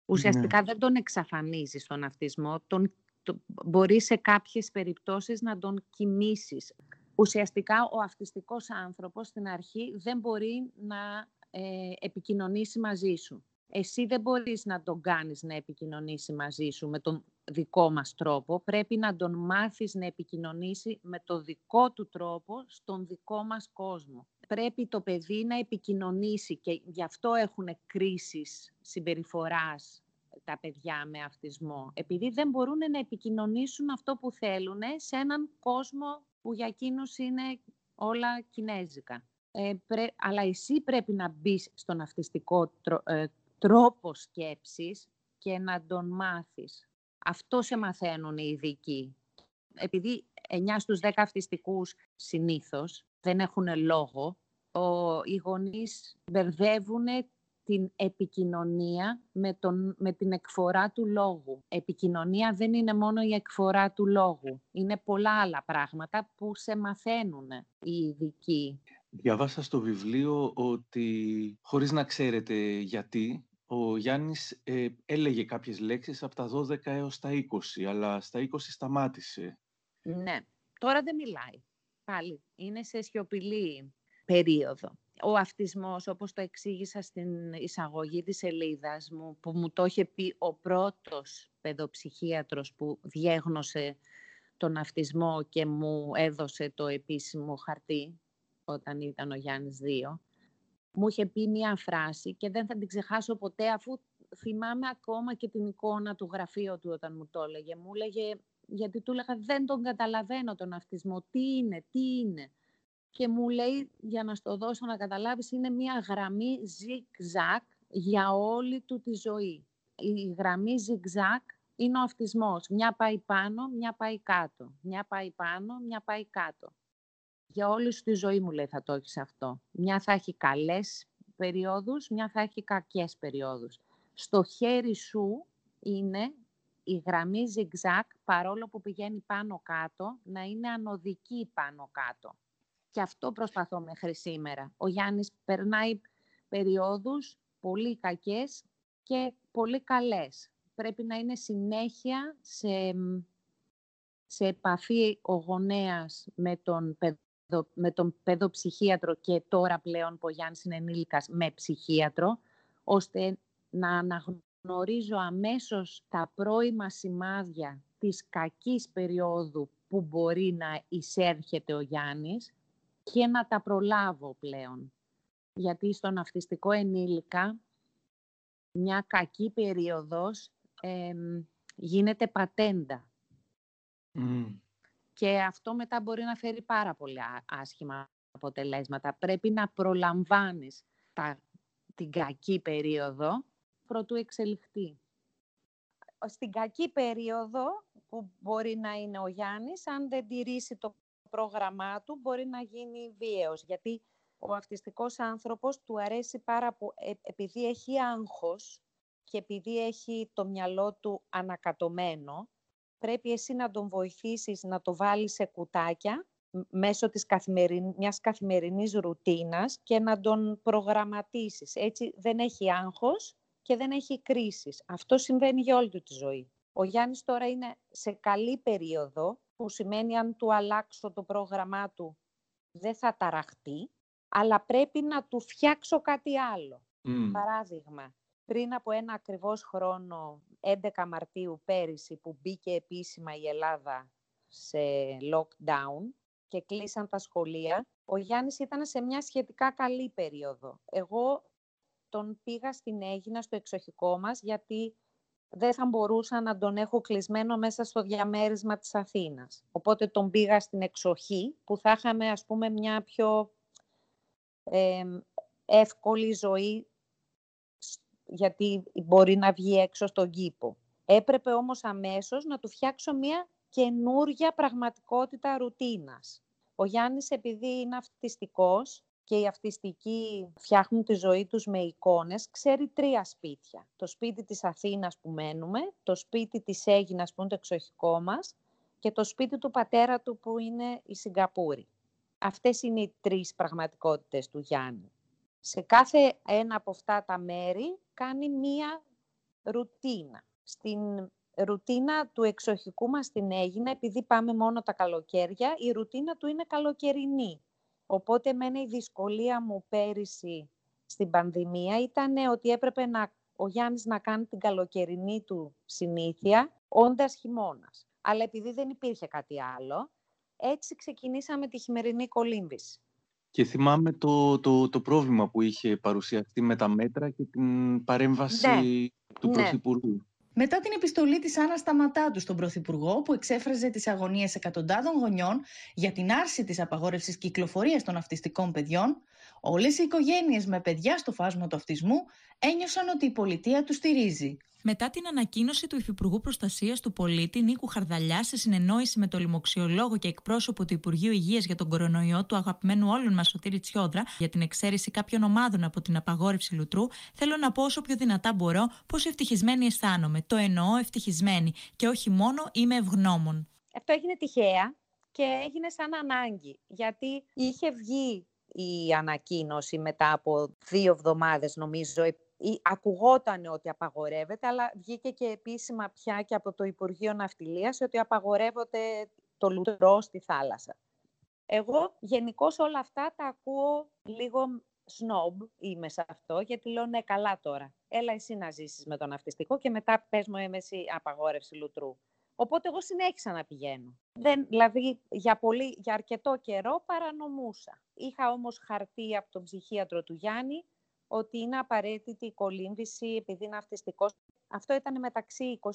Ουσιαστικά ναι. δεν τον εξαφανίζεις τον αυτισμό, τον, το, μπορείς σε κάποιες περιπτώσεις να τον κοιμήσεις. Ουσιαστικά ο αυτιστικός άνθρωπος στην αρχή δεν μπορεί να ε, επικοινωνήσει μαζί σου. Εσύ δεν μπορείς να τον κάνεις να επικοινωνήσει μαζί σου με τον δικό μας τρόπο. Πρέπει να τον μάθεις να επικοινωνήσει με το δικό του τρόπο στον δικό μας κόσμο. Πρέπει το παιδί να επικοινωνήσει και γι' αυτό έχουν κρίσεις συμπεριφοράς τα παιδιά με αυτισμό. Επειδή δεν μπορούν να επικοινωνήσουν αυτό που θέλουν σε έναν κόσμο που για εκείνους είναι όλα κινέζικα. Ε, αλλά εσύ πρέπει να μπεις στον αυτιστικό ε, τρόπο σκέψης και να τον μάθεις. Αυτό σε μαθαίνουν οι ειδικοί. Επειδή 9 στους 10 αυτιστικούς συνήθως δεν έχουν λόγο, ο, οι γονείς μπερδεύουν την επικοινωνία με, τον, με την εκφορά του λόγου. Επικοινωνία δεν είναι μόνο η εκφορά του λόγου. Είναι πολλά άλλα πράγματα που σε μαθαίνουν οι ειδικοί. Διαβάσα στο βιβλίο ότι, χωρίς να ξέρετε γιατί, ο Γιάννης ε, έλεγε κάποιες λέξεις από τα 12 έως τα 20, αλλά στα 20 σταμάτησε. Ναι, τώρα δεν μιλάει. Πάλι, είναι σε σιωπηλή περίοδο. Ο αυτισμός, όπως το εξήγησα στην εισαγωγή της σελίδας μου, που μου το είχε πει ο πρώτος παιδοψυχίατρος που διέγνωσε τον αυτισμό και μου έδωσε το επίσημο χαρτί, όταν ήταν ο Γιάννης 2, μου είχε πει μία φράση και δεν θα την ξεχάσω ποτέ αφού θυμάμαι ακόμα και την εικόνα του γραφείου του όταν μου το έλεγε. Μου έλεγε, γιατί του έλεγα δεν τον καταλαβαίνω τον αυτισμό, τι είναι, τι είναι. Και μου λέει, για να στο δώσω να καταλάβεις, είναι μία γραμμή zigzag για όλη του τη ζωή. Η γραμμή zigzag είναι ο αυτισμός. Μια πάει πάνω, μια πάει κάτω. Μια πάει πάνω, μια πάει κάτω για όλη σου τη ζωή μου λέει θα το έχεις αυτό. Μια θα έχει καλές περιόδους, μια θα έχει κακές περιόδους. Στο χέρι σου είναι η γραμμή zigzag, παρόλο που πηγαίνει πάνω κάτω, να είναι ανωδική πάνω κάτω. Και αυτό προσπαθώ μέχρι σήμερα. Ο Γιάννης περνάει περιόδους πολύ κακές και πολύ καλές. Πρέπει να είναι συνέχεια σε, σε επαφή ο γονέας με τον με τον παιδοψυχίατρο και τώρα πλέον που ο Γιάννης είναι ενήλικας με ψυχίατρο, ώστε να αναγνωρίζω αμέσως τα πρώιμα σημάδια της κακής περίοδου που μπορεί να εισέρχεται ο Γιάννης και να τα προλάβω πλέον. Γιατί στον αυτιστικό ενήλικα μια κακή περίοδος γίνεται πατέντα και αυτό μετά μπορεί να φέρει πάρα πολύ άσχημα αποτελέσματα. Πρέπει να προλαμβάνεις τα, την κακή περίοδο προτού εξελιχθεί. Στην κακή περίοδο που μπορεί να είναι ο Γιάννης, αν δεν τηρήσει το πρόγραμμά του, μπορεί να γίνει βίαιος. Γιατί ο αυτιστικός άνθρωπος του αρέσει πάρα πολύ, ε, επειδή έχει άγχος και επειδή έχει το μυαλό του ανακατωμένο, πρέπει εσύ να τον βοηθήσεις να το βάλεις σε κουτάκια μέσω της καθημεριν... μιας καθημερινής ρουτίνας και να τον προγραμματίσεις. Έτσι δεν έχει άγχος και δεν έχει κρίσεις. Αυτό συμβαίνει για όλη του τη ζωή. Ο Γιάννης τώρα είναι σε καλή περίοδο, που σημαίνει αν του αλλάξω το πρόγραμμά του δεν θα ταραχτεί, αλλά πρέπει να του φτιάξω κάτι άλλο. Παράδειγμα, πριν από ένα ακριβώς χρόνο, 11 Μαρτίου πέρυσι, που μπήκε επίσημα η Ελλάδα σε lockdown και κλείσαν τα σχολεία, ο Γιάννης ήταν σε μια σχετικά καλή περίοδο. Εγώ τον πήγα στην Έγινα στο εξοχικό μας, γιατί δεν θα μπορούσα να τον έχω κλεισμένο μέσα στο διαμέρισμα της Αθήνας. Οπότε τον πήγα στην εξοχή, που θα είχαμε ας πούμε μια πιο ε, εύκολη ζωή γιατί μπορεί να βγει έξω στον κήπο. Έπρεπε όμως αμέσως να του φτιάξω μια καινούρια πραγματικότητα ρουτίνας. Ο Γιάννης επειδή είναι αυτιστικός και οι αυτιστικοί φτιάχνουν τη ζωή τους με εικόνες, ξέρει τρία σπίτια. Το σπίτι της Αθήνας που μένουμε, το σπίτι της Έγινας που είναι το εξοχικό μας και το σπίτι του πατέρα του που είναι η Σιγκαπούρη. Αυτές είναι οι τρεις πραγματικότητες του Γιάννη. Σε κάθε ένα από αυτά τα μέρη κάνει μία ρουτίνα. Στην ρουτίνα του εξοχικού μας την Έγινα, επειδή πάμε μόνο τα καλοκαίρια, η ρουτίνα του είναι καλοκαιρινή. Οπότε εμένα η δυσκολία μου πέρυσι στην πανδημία ήταν ότι έπρεπε να, ο Γιάννης να κάνει την καλοκαιρινή του συνήθεια, όντας χειμώνας. Αλλά επειδή δεν υπήρχε κάτι άλλο, έτσι ξεκινήσαμε τη χειμερινή κολύμβηση. Και θυμάμαι το, το, το πρόβλημα που είχε παρουσιαστεί με τα μέτρα και την παρέμβαση ναι. του ναι. Πρωθυπουργού. Μετά την επιστολή της Άννα Σταματάτου στον Πρωθυπουργό που εξέφραζε τις αγωνίες εκατοντάδων γονιών για την άρση της απαγόρευσης κυκλοφορίας των αυτιστικών παιδιών, όλες οι οικογένειες με παιδιά στο φάσμα του αυτισμού ένιωσαν ότι η πολιτεία τους στηρίζει. Μετά την ανακοίνωση του Υφυπουργού Προστασίας του Πολίτη Νίκου Χαρδαλιά σε συνεννόηση με το λοιμοξιολόγο και εκπρόσωπο του Υπουργείου Υγείας για τον κορονοϊό του αγαπημένου όλων μας Σωτήρη Τσιόδρα για την εξαίρεση κάποιων ομάδων από την απαγόρευση λουτρού, θέλω να πω όσο πιο δυνατά μπορώ πόσο ευτυχισμένη αισθάνομαι. Το εννοώ ευτυχισμένη και όχι μόνο είμαι ευγνώμων. Αυτό έγινε τυχαία και έγινε σαν ανάγκη, γιατί είχε βγει η ανακοίνωση μετά από δύο εβδομάδες νομίζω ακουγόταν ότι απαγορεύεται, αλλά βγήκε και επίσημα πια και από το Υπουργείο Ναυτιλίας ότι απαγορεύεται το λουτρό στη θάλασσα. Εγώ γενικώς όλα αυτά τα ακούω λίγο σνόμπ είμαι σε αυτό, γιατί λέω ναι καλά τώρα. Έλα εσύ να ζήσεις με τον ναυτιστικό και μετά πες μου εσύ απαγόρευση λουτρού. Οπότε εγώ συνέχισα να πηγαίνω. Δεν, δηλαδή για, πολύ, για αρκετό καιρό παρανομούσα. Είχα όμως χαρτί από τον ψυχίατρο του Γιάννη ότι είναι απαραίτητη η κολύμβηση επειδή είναι αυτιστικός. Αυτό ήταν μεταξύ 25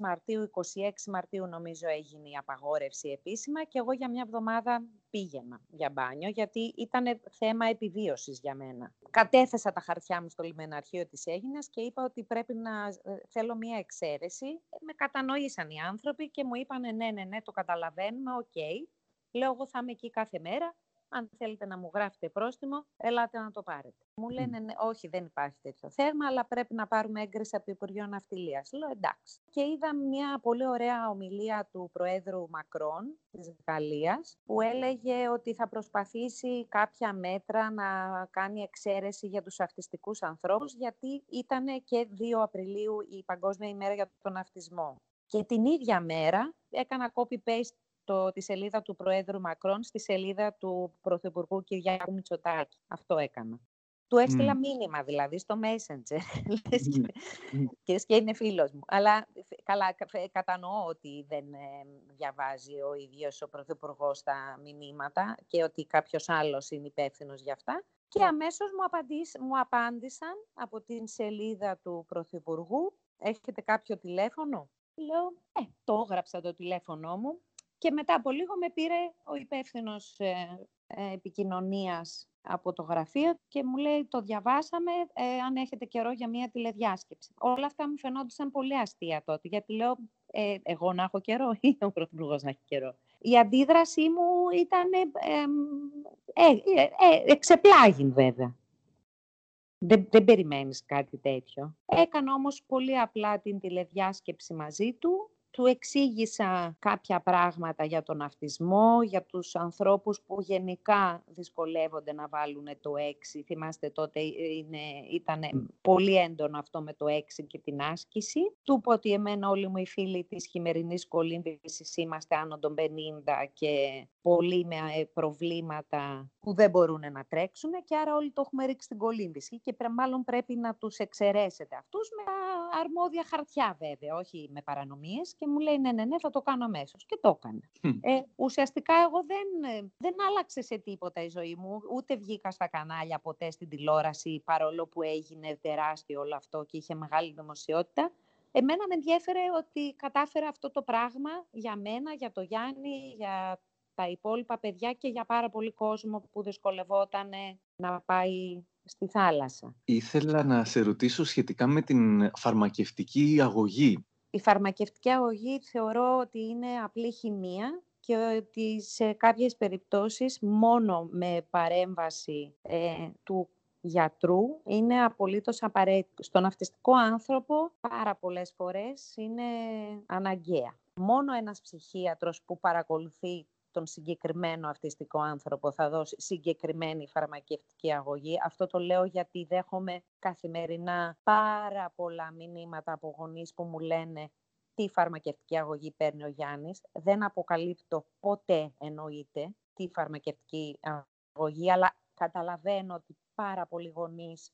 Μαρτίου, 26 Μαρτίου νομίζω έγινε η απαγόρευση επίσημα και εγώ για μια εβδομάδα πήγαινα για μπάνιο γιατί ήταν θέμα επιβίωσης για μένα. Κατέθεσα τα χαρτιά μου στο λιμεναρχείο της Αίγινας και είπα ότι πρέπει να ε, θέλω μια εξαίρεση. Με κατανοήσαν οι άνθρωποι και μου είπαν ναι, ναι, ναι, το καταλαβαίνουμε, οκ. Okay. Λέω εγώ θα είμαι εκεί κάθε μέρα αν θέλετε να μου γράφετε πρόστιμο, ελάτε να το πάρετε. Μου λένε, ναι, όχι, δεν υπάρχει τέτοιο θέμα, αλλά πρέπει να πάρουμε έγκριση από το Υπουργείο Ναυτιλίας. Λέω, εντάξει. Και είδα μια πολύ ωραία ομιλία του Προέδρου Μακρόν της Γαλλίας, που έλεγε ότι θα προσπαθήσει κάποια μέτρα να κάνει εξαίρεση για τους αυτιστικούς ανθρώπους, γιατί ήταν και 2 Απριλίου η Παγκόσμια ημέρα για τον αυτισμό. Και την ίδια μέρα έκανα copy-paste το, τη σελίδα του Προέδρου Μακρόν στη σελίδα του Πρωθυπουργού Κυριάκου Μητσοτάκη. Αυτό έκανα. Του έστειλα mm. μήνυμα δηλαδή στο Messenger και, και είναι φίλος μου. Αλλά καλά, κατανοώ ότι δεν ε, διαβάζει ο ίδιος ο Πρωθυπουργός τα μηνύματα και ότι κάποιος άλλος είναι υπεύθυνος για αυτά. Και αμέσως μου, μου απάντησαν από την σελίδα του Πρωθυπουργού «Έχετε κάποιο τηλέφωνο» Λέω, ε, το έγραψα το τηλέφωνο μου και μετά από λίγο με πήρε ο υπεύθυνος ε, ε, επικοινωνίας από το γραφείο και μου λέει το διαβάσαμε ε, αν έχετε καιρό για μια τηλεδιάσκεψη. Όλα αυτά μου φαινόντουσαν πολύ αστεία τότε γιατί λέω ε, εγώ να έχω καιρό ή ο Πρωθυπουργός να έχει καιρό. Η αντίδρασή μου ήταν ε, ε, εξεπλάγει βέβαια. Δεν, δεν περιμένεις κάτι τέτοιο. Έκανα όμως πολύ απλά την τηλεδιάσκεψη μαζί του του εξήγησα κάποια πράγματα για τον αυτισμό, για τους ανθρώπους που γενικά δυσκολεύονται να βάλουν το 6. Θυμάστε τότε είναι, ήταν πολύ έντονο αυτό με το 6 και την άσκηση. Του είπα ότι εμένα όλοι μου οι φίλοι της χειμερινής κολύμβησης είμαστε άνω των 50 και πολλοί με ε, προβλήματα που δεν μπορούν να τρέξουν και άρα όλοι το έχουμε ρίξει στην κολύμβηση και μάλλον πρέπει να τους εξαιρέσετε αυτούς με αρμόδια χαρτιά βέβαια, όχι με παρανομίες και μου λέει ναι, ναι, ναι, θα το κάνω αμέσως. Και το έκανε. Ε, ουσιαστικά εγώ δεν, ε, δεν άλλαξε σε τίποτα η ζωή μου, ούτε βγήκα στα κανάλια ποτέ στην τηλεόραση, παρόλο που έγινε τεράστιο όλο αυτό και είχε μεγάλη δημοσιότητα. Εμένα με ενδιέφερε ότι κατάφερα αυτό το πράγμα για μένα, για το Γιάννη, για τα υπόλοιπα παιδιά και για πάρα πολύ κόσμο που δυσκολευόταν να πάει στη θάλασσα. Ήθελα να σε ρωτήσω σχετικά με την φαρμακευτική αγωγή. Η φαρμακευτική αγωγή θεωρώ ότι είναι απλή χημεία και ότι σε κάποιες περιπτώσεις μόνο με παρέμβαση ε, του γιατρού είναι απολύτως απαραίτητο. Στον αυτιστικό άνθρωπο πάρα πολλές φορές είναι αναγκαία. Μόνο ένας ψυχίατρος που παρακολουθεί τον συγκεκριμένο αυτιστικό άνθρωπο θα δώσει συγκεκριμένη φαρμακευτική αγωγή. Αυτό το λέω γιατί δέχομαι καθημερινά πάρα πολλά μηνύματα από γονείς που μου λένε τι φαρμακευτική αγωγή παίρνει ο Γιάννης. Δεν αποκαλύπτω ποτέ εννοείται τι φαρμακευτική αγωγή, αλλά καταλαβαίνω ότι πάρα πολλοί γονείς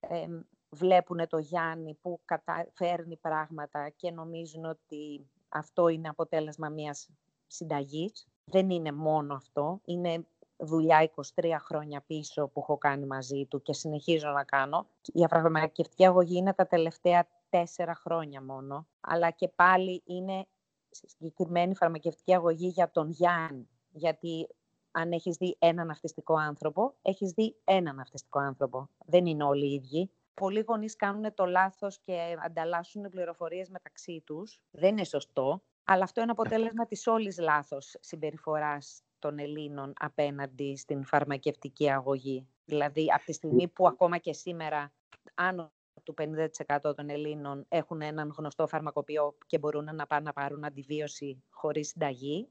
ε, βλέπουν το Γιάννη που καταφέρνει πράγματα και νομίζουν ότι αυτό είναι αποτέλεσμα μιας συνταγής. Δεν είναι μόνο αυτό, είναι δουλειά 23 χρόνια πίσω που έχω κάνει μαζί του και συνεχίζω να κάνω. Η αφραγματική αγωγή είναι τα τελευταία τέσσερα χρόνια μόνο, αλλά και πάλι είναι συγκεκριμένη φαρμακευτική αγωγή για τον Γιάννη, γιατί αν έχεις δει έναν αυτιστικό άνθρωπο, έχεις δει έναν αυτιστικό άνθρωπο. Δεν είναι όλοι οι ίδιοι. Πολλοί γονείς κάνουν το λάθος και ανταλλάσσουν πληροφορίες μεταξύ τους. Δεν είναι σωστό, αλλά αυτό είναι αποτέλεσμα της όλης λάθος συμπεριφοράς των Ελλήνων απέναντι στην φαρμακευτική αγωγή. Δηλαδή, από τη στιγμή που ακόμα και σήμερα άνω του 50% των Ελλήνων έχουν έναν γνωστό φαρμακοποιό και μπορούν να πάνε να πάρουν αντιβίωση χωρίς συνταγή,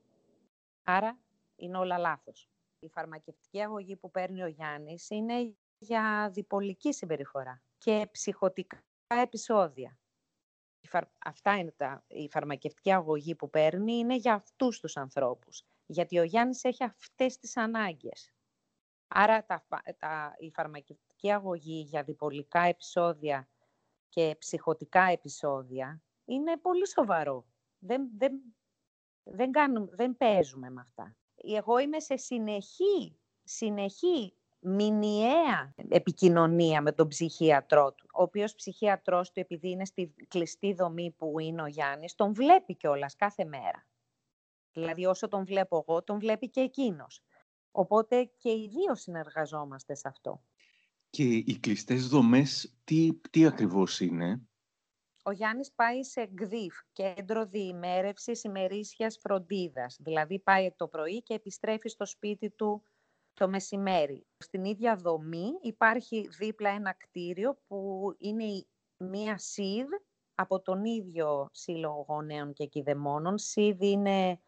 άρα είναι όλα λάθος. Η φαρμακευτική αγωγή που παίρνει ο Γιάννης είναι για διπολική συμπεριφορά και ψυχοτικά επεισόδια. Αυτά είναι τα, η φαρμακευτική αγωγή που παίρνει, είναι για αυτούς τους ανθρώπους. Γιατί ο Γιάννης έχει αυτές τις ανάγκες. Άρα τα, τα, η φαρμακευτική αγωγή για διπολικά επεισόδια και ψυχοτικά επεισόδια είναι πολύ σοβαρό. Δεν, δεν, δεν, κάνουμε, δεν παίζουμε με αυτά. Εγώ είμαι σε συνεχή, συνεχή μηνιαία επικοινωνία με τον ψυχίατρό του, ο οποίος ψυχίατρός του, επειδή είναι στη κλειστή δομή που είναι ο Γιάννης, τον βλέπει κιόλας κάθε μέρα. Δηλαδή όσο τον βλέπω εγώ, τον βλέπει και εκείνος. Οπότε και οι δύο συνεργαζόμαστε σε αυτό. Και οι κλειστές δομές τι, τι ακριβώς είναι; Ο Γιάννης πάει σε ΓΔΙΦ, κέντρο διημέρευσης ημερήσιας φροντίδας. Δηλαδή πάει το πρωί και επιστρέφει στο σπίτι του το μεσημέρι. Στην ίδια δομή υπάρχει δίπλα ένα κτίριο που είναι μία ΣΥΔ από τον ίδιο Σύλλογο Γονέων και Κηδεμόνων. ΣΥΔ είναι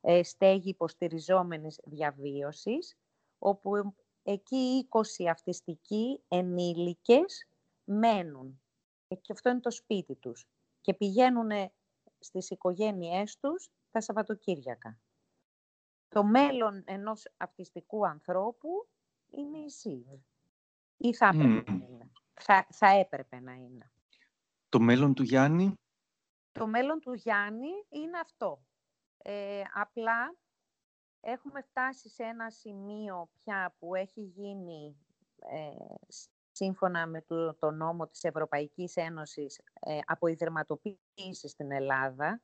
ε, στέγη υποστηριζόμενης διαβίωσης, όπου εκεί 20 αυτιστικοί ενήλικες μένουν. Και αυτό είναι το σπίτι τους. Και πηγαίνουν στις οικογένειές τους τα Σαββατοκύριακα. Το μέλλον ενός αυτιστικού ανθρώπου είναι η ΣΥΔ. Ή θα έπρεπε να είναι. Θα, θα έπρεπε να είναι. Το μέλλον του Γιάννη; Το μέλλον του Γιάννη είναι αυτό. Ε, απλά έχουμε φτάσει σε ένα σημείο πια που έχει γίνει ε, σύμφωνα με το, νόμο της Ευρωπαϊκής Ένωσης ε, από ιδρυματοποίησης στην Ελλάδα.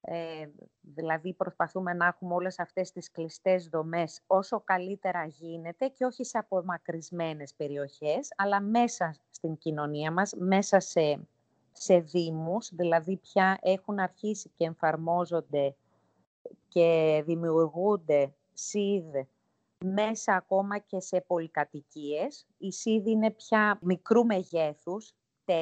Ε, δηλαδή προσπαθούμε να έχουμε όλες αυτές τις κλειστές δομές όσο καλύτερα γίνεται και όχι σε απομακρυσμένες περιοχές, αλλά μέσα στην κοινωνία μας, μέσα σε, σε δήμους, δηλαδή πια έχουν αρχίσει και εμφαρμόζονται και δημιουργούνται ΣΥΔ μέσα ακόμα και σε πολυκατοικίες. Η ΣΥΔ είναι πια μικρού μεγέθους, 4-8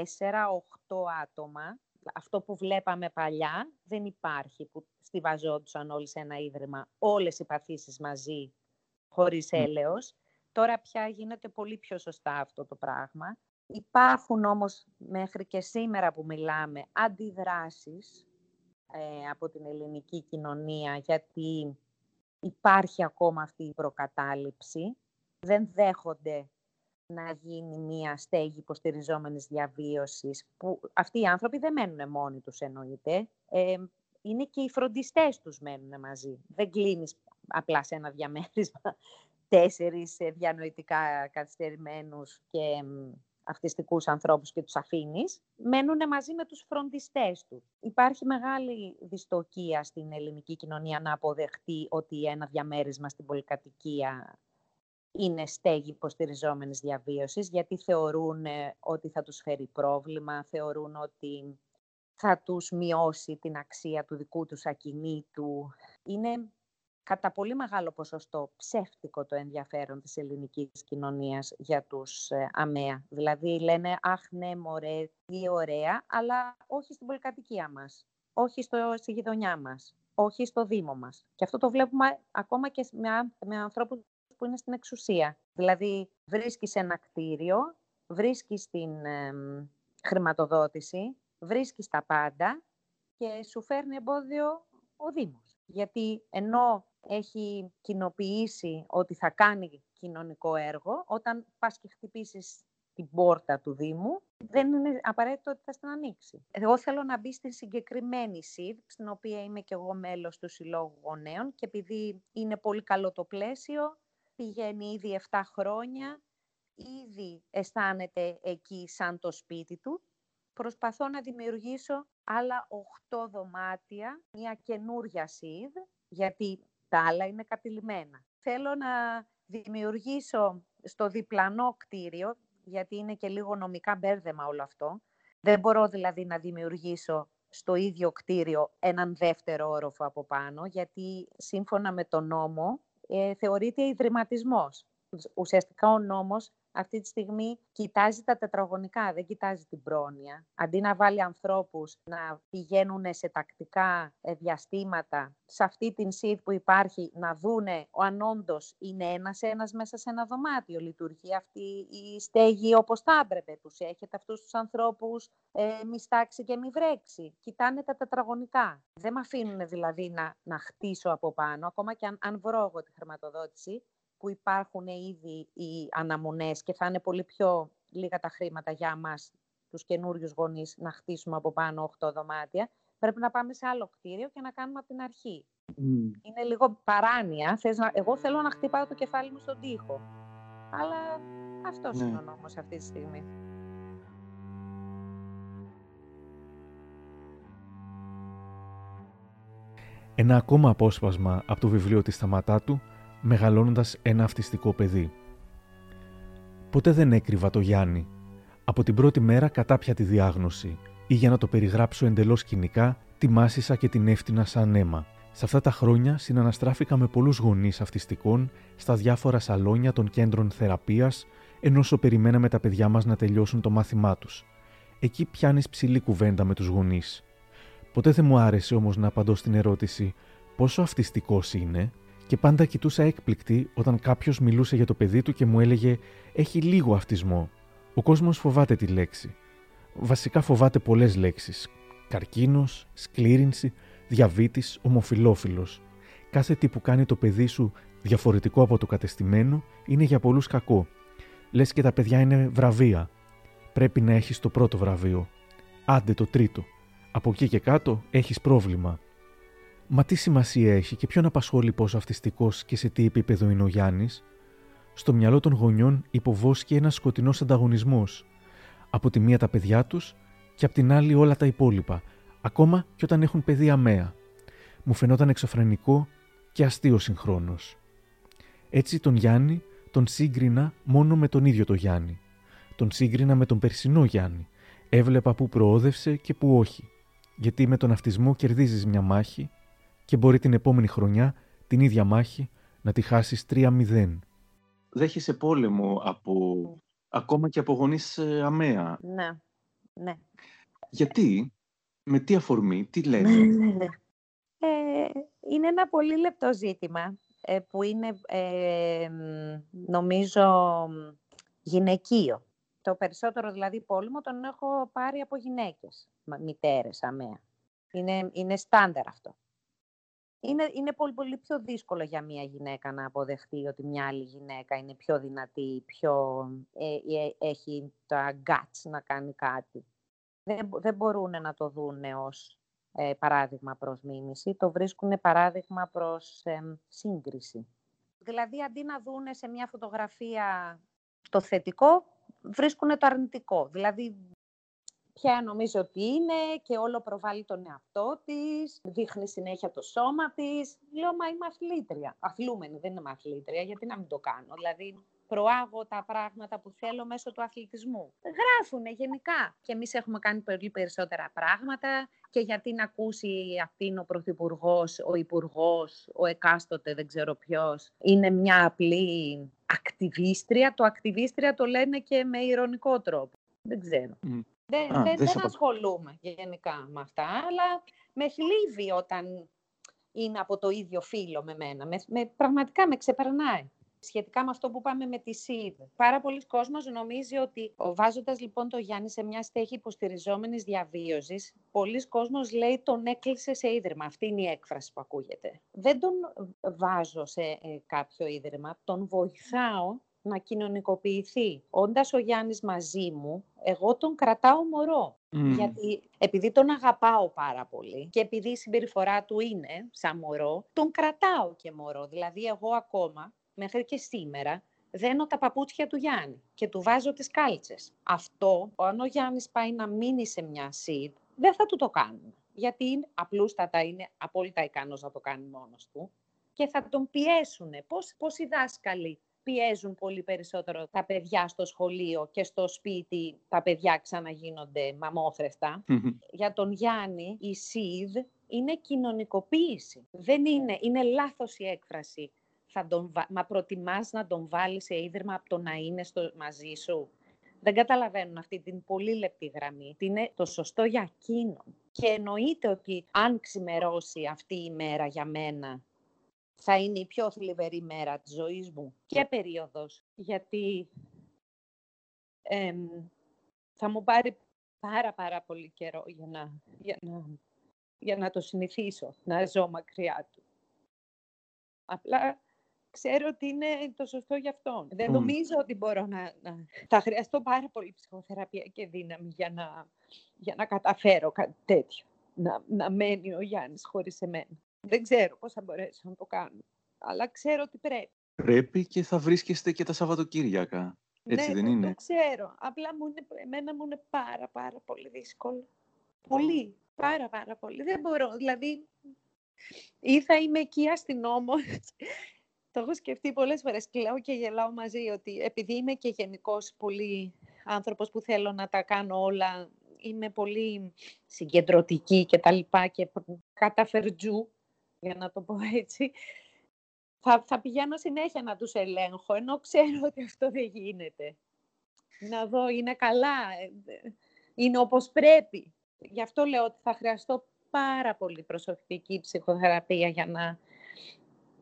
άτομα. Αυτό που βλέπαμε παλιά δεν υπάρχει, που στιβαζόντουσαν όλοι σε ένα ίδρυμα, όλες οι παθήσεις μαζί, χωρίς έλεος. Τώρα πια γίνεται πολύ πιο σωστά αυτό το πράγμα. Υπάρχουν όμως μέχρι και σήμερα που μιλάμε αντιδράσεις ε, από την ελληνική κοινωνία, γιατί υπάρχει ακόμα αυτή η προκατάληψη. Δεν δέχονται να γίνει μια στέγη υποστηριζόμενης διαβίωσης, που αυτοί οι άνθρωποι δεν μένουν μόνοι τους εννοείται. Ε, είναι και οι φροντιστές τους μένουν μαζί. Δεν κλείνεις απλά σε ένα διαμέρισμα τέσσερις ε, διανοητικά καθυστερημένους και αυτιστικούς ανθρώπους και τους αφήνεις, μένουν μαζί με τους φροντιστές τους. Υπάρχει μεγάλη δυστοκία στην ελληνική κοινωνία να αποδεχτεί ότι ένα διαμέρισμα στην πολυκατοικία είναι στέγη υποστηριζόμενης διαβίωσης, γιατί θεωρούν ε, ότι θα τους φέρει πρόβλημα, θεωρούν ότι θα τους μειώσει την αξία του δικού τους ακινήτου. Είναι κατά πολύ μεγάλο ποσοστό ψεύτικο το ενδιαφέρον της ελληνικής κοινωνίας για τους ε, ΑΜΕΑ. Δηλαδή λένε «Αχ, ναι, μωρέ, τι ωραία», αλλά όχι στην πολυκατοικία μας, όχι στο, στη γειτονιά μας, όχι στο Δήμο μας. Και αυτό το βλέπουμε ακόμα και με, με ανθρώπους που είναι στην εξουσία. Δηλαδή βρίσκεις ένα κτίριο, βρίσκεις την χρηματοδότηση, βρίσκεις τα πάντα και σου φέρνει εμπόδιο ο Δήμος. Γιατί ενώ έχει κοινοποιήσει ότι θα κάνει κοινωνικό έργο, όταν πας και χτυπήσεις την πόρτα του Δήμου, δεν είναι απαραίτητο ότι θα στην ανοίξει. Εγώ θέλω να μπει στην συγκεκριμένη ΣΥΔ, στην οποία είμαι και εγώ μέλος του Συλλόγου Γονέων και επειδή είναι πολύ καλό το πλαίσιο, πηγαίνει ήδη 7 χρόνια, ήδη αισθάνεται εκεί σαν το σπίτι του προσπαθώ να δημιουργήσω άλλα 8 δωμάτια, μια καινούρια σίδ, γιατί τα άλλα είναι κατηλημένα. Θέλω να δημιουργήσω στο διπλανό κτίριο, γιατί είναι και λίγο νομικά μπέρδεμα όλο αυτό. Δεν μπορώ δηλαδή να δημιουργήσω στο ίδιο κτίριο έναν δεύτερο όροφο από πάνω, γιατί σύμφωνα με τον νόμο ε, θεωρείται ιδρυματισμός. Ουσιαστικά ο νόμος αυτή τη στιγμή κοιτάζει τα τετραγωνικά, δεν κοιτάζει την πρόνοια. Αντί να βάλει ανθρώπους να πηγαίνουν σε τακτικά ε, διαστήματα, σε αυτή την ΣΥΔ που υπάρχει, να δούνε αν όντως είναι ένας-ένας μέσα σε ένα δωμάτιο. Λειτουργεί αυτή η στέγη όπως θα έπρεπε. Τους έχετε αυτούς τους ανθρώπους ε, μη στάξει και μη βρέξει. Κοιτάνε τα τετραγωνικά. Δεν με αφήνουν δηλαδή να, να χτίσω από πάνω, ακόμα και αν, αν βρω εγώ τη χρηματοδότηση, που υπάρχουν ήδη οι αναμονές και θα είναι πολύ πιο λίγα τα χρήματα για μας, τους καινούριους γονείς, να χτίσουμε από πάνω 8 δωμάτια, πρέπει να πάμε σε άλλο κτίριο και να κάνουμε από την αρχή. Είναι λίγο παράνοια. Θες να... Εγώ θέλω να χτυπάω το κεφάλι μου στον τοίχο. Αλλά αυτός ναι. είναι ο νόμος αυτή τη στιγμή. Ένα ακόμα απόσπασμα από το βιβλίο της Σταματάτου μεγαλώνοντας ένα αυτιστικό παιδί. Ποτέ δεν έκρυβα το Γιάννη. Από την πρώτη μέρα κατάπια τη διάγνωση ή για να το περιγράψω εντελώς κοινικά, τη μάσησα και την έφτιανα σαν αίμα. Σε αυτά τα χρόνια συναναστράφηκα με πολλούς γονείς αυτιστικών στα διάφορα σαλόνια των κέντρων θεραπείας, ενώ όσο περιμέναμε τα παιδιά μας να τελειώσουν το μάθημά τους. Εκεί πιάνεις ψηλή κουβέντα με τους γονείς. Ποτέ δεν μου άρεσε όμως να απαντώ στην ερώτηση «Πόσο αυτιστικός είναι» και πάντα κοιτούσα έκπληκτη όταν κάποιος μιλούσε για το παιδί του και μου έλεγε Έχει λίγο αυτισμό. Ο κόσμος φοβάται τη λέξη. Βασικά φοβάται πολλές λέξεις. Καρκίνος, σκλήρινση, διαβήτης, ομοφιλόφιλο. Κάθε τι που κάνει το παιδί σου διαφορετικό από το κατεστημένο είναι για πολλούς κακό. Λες και τα παιδιά είναι βραβεία. Πρέπει να έχεις το πρώτο βραβείο. Άντε το τρίτο. Από εκεί και κάτω έχεις πρόβλημα. Μα τι σημασία έχει και ποιον απασχολεί πόσο αυτιστικός και σε τι επίπεδο είναι ο Γιάννης; Στο μυαλό των γονιών υποβόσκει ένας σκοτεινός ανταγωνισμός. Από τη μία τα παιδιά τους και από την άλλη όλα τα υπόλοιπα, ακόμα και όταν έχουν παιδί αμαία. Μου φαινόταν εξωφρενικό και αστείο συγχρόνως. Έτσι τον Γιάννη τον σύγκρινα μόνο με τον ίδιο τον Γιάννη. Τον σύγκρινα με τον περσινό Γιάννη. Έβλεπα που προόδευσε και που όχι. Γιατί με τον αυτισμό κερδίζεις μια μάχη και μπορεί την επόμενη χρονιά την ίδια μάχη να τη χάσεις 3-0. Δέχεσαι πόλεμο από, ακόμα και από γονείς ε, αμαία; Ναι, ναι. Γιατί, με τι αφορμή, τι λένε; Ναι, ναι, ε, είναι ένα πολύ λεπτό ζήτημα ε, που είναι, νομίζω, γυναικείο. Το περισσότερο δηλαδή πόλεμο τον έχω πάρει από γυναίκες, μητέρες, αμαία. Είναι, είναι στάνταρ αυτό είναι, είναι πολύ, πολύ πιο δύσκολο για μια γυναίκα να αποδεχτεί ότι μια άλλη γυναίκα είναι πιο δυνατή, πιο ε, ε, έχει τα guts να κάνει κάτι. Δεν, δεν μπορούν να το δουν ως ε, παράδειγμα προς μίμηση, το βρίσκουν παράδειγμα προς σύγκριση. Δηλαδή, αντί να δουν σε μια φωτογραφία το θετικό, βρίσκουν το αρνητικό. Δηλαδή, ποια νομίζω ότι είναι και όλο προβάλλει τον εαυτό της, δείχνει συνέχεια το σώμα της. Λέω, μα είμαι αθλήτρια. Αθλούμενη, δεν είμαι αθλήτρια, γιατί να μην το κάνω. Δηλαδή, προάγω τα πράγματα που θέλω μέσω του αθλητισμού. Γράφουνε γενικά. Και εμείς έχουμε κάνει πολύ περισσότερα πράγματα και γιατί να ακούσει αυτήν ο Πρωθυπουργός, ο Υπουργός, ο εκάστοτε δεν ξέρω ποιος, είναι μια απλή ακτιβίστρια. Το ακτιβίστρια το λένε και με ηρωνικό τρόπο. Δεν ξέρω. Δεν, Α, δεν, δεν ασχολούμαι γενικά με αυτά, αλλά με θλίβει όταν είναι από το ίδιο φύλλο με μένα. Με, με, πραγματικά με ξεπερνάει. Σχετικά με αυτό που πάμε με τη ΣΥΔ. Πάρα πολλοί κόσμος νομίζει ότι βάζοντας λοιπόν το Γιάννη σε μια στέχη υποστηριζόμενης διαβίωσης, πολλοί κόσμος λέει τον έκλεισε σε ίδρυμα. Αυτή είναι η έκφραση που ακούγεται. Δεν τον βάζω σε ε, κάποιο ίδρυμα, τον βοηθάω να κοινωνικοποιηθεί. Όντας ο Γιάννης μαζί μου, εγώ τον κρατάω μωρό. Γιατί επειδή τον αγαπάω πάρα πολύ και επειδή η συμπεριφορά του είναι σαν μωρό, τον κρατάω και μωρό. Δηλαδή εγώ ακόμα, μέχρι και σήμερα, δένω τα παπούτσια του Γιάννη και του βάζω τις κάλτσες. Αυτό, αν ο Γιάννης πάει να μείνει σε μια seed, δεν θα του το κάνουμε. Γιατί είναι, απλούστατα είναι απόλυτα ικανός να το κάνει μόνος του και θα τον πιέσουν. Πώς, πώς οι δάσκαλοι πιέζουν πολύ περισσότερο τα παιδιά στο σχολείο και στο σπίτι τα παιδιά ξαναγίνονται μαμόθρεστα. Για τον Γιάννη η ΣΥΔ είναι κοινωνικοποίηση. Δεν είναι, είναι λάθος η έκφραση. Θα τον, μα προτιμάς να τον βάλεις σε ίδρυμα από το να είναι στο, μαζί σου; Δεν καταλαβαίνουν αυτή την πολύ λεπτή γραμμή. Τι είναι το σωστό για εκείνον. Και εννοείται ότι αν ξημερώσει αυτή η μέρα για μένα θα είναι η πιο θλιβερή μέρα της ζωής μου και περίοδος, γιατί θα μου πάρει πάρα πάρα πολύ καιρό για να, για να, για να το συνηθίσω, να ζω μακριά του. Απλά ξέρω ότι είναι το σωστό για αυτόν. Δεν νομίζω ότι μπορώ να, να... Θα χρειαστώ πάρα πολύ ψυχοθεραπεία και δύναμη για να, για να καταφέρω κάτι τέτοιο. Να, να μένει ο Γιάννης χωρίς εμένα. Δεν ξέρω πώς θα μπορέσω να το κάνω αλλά ξέρω ότι πρέπει. Πρέπει και θα βρίσκεστε και τα Σαββατοκύριακα. Έτσι ναι, δεν είναι. το ξέρω. Απλά μου είναι, εμένα μου είναι πάρα πάρα πολύ δύσκολο. Πολύ. Πάρα πάρα πολύ. Δεν μπορώ. Δηλαδή, ή θα είμαι εκεί αστυνόμος. το έχω σκεφτεί πολλές φορές και λέω και γελάω μαζί ότι επειδή είμαι και γενικώ πολύ άνθρωπος που θέλω να τα κάνω όλα, είμαι πολύ συγκεντρωτική και τα λοιπά και καταφερτζού, για να το πω έτσι, θα, θα πηγαίνω συνέχεια να τους ελέγχω, ενώ ξέρω ότι αυτό δεν γίνεται. Να δω, είναι καλά, ε, είναι όπως πρέπει. Γι' αυτό λέω ότι θα χρειαστώ πάρα πολύ προσωπική ψυχοθεραπεία για να,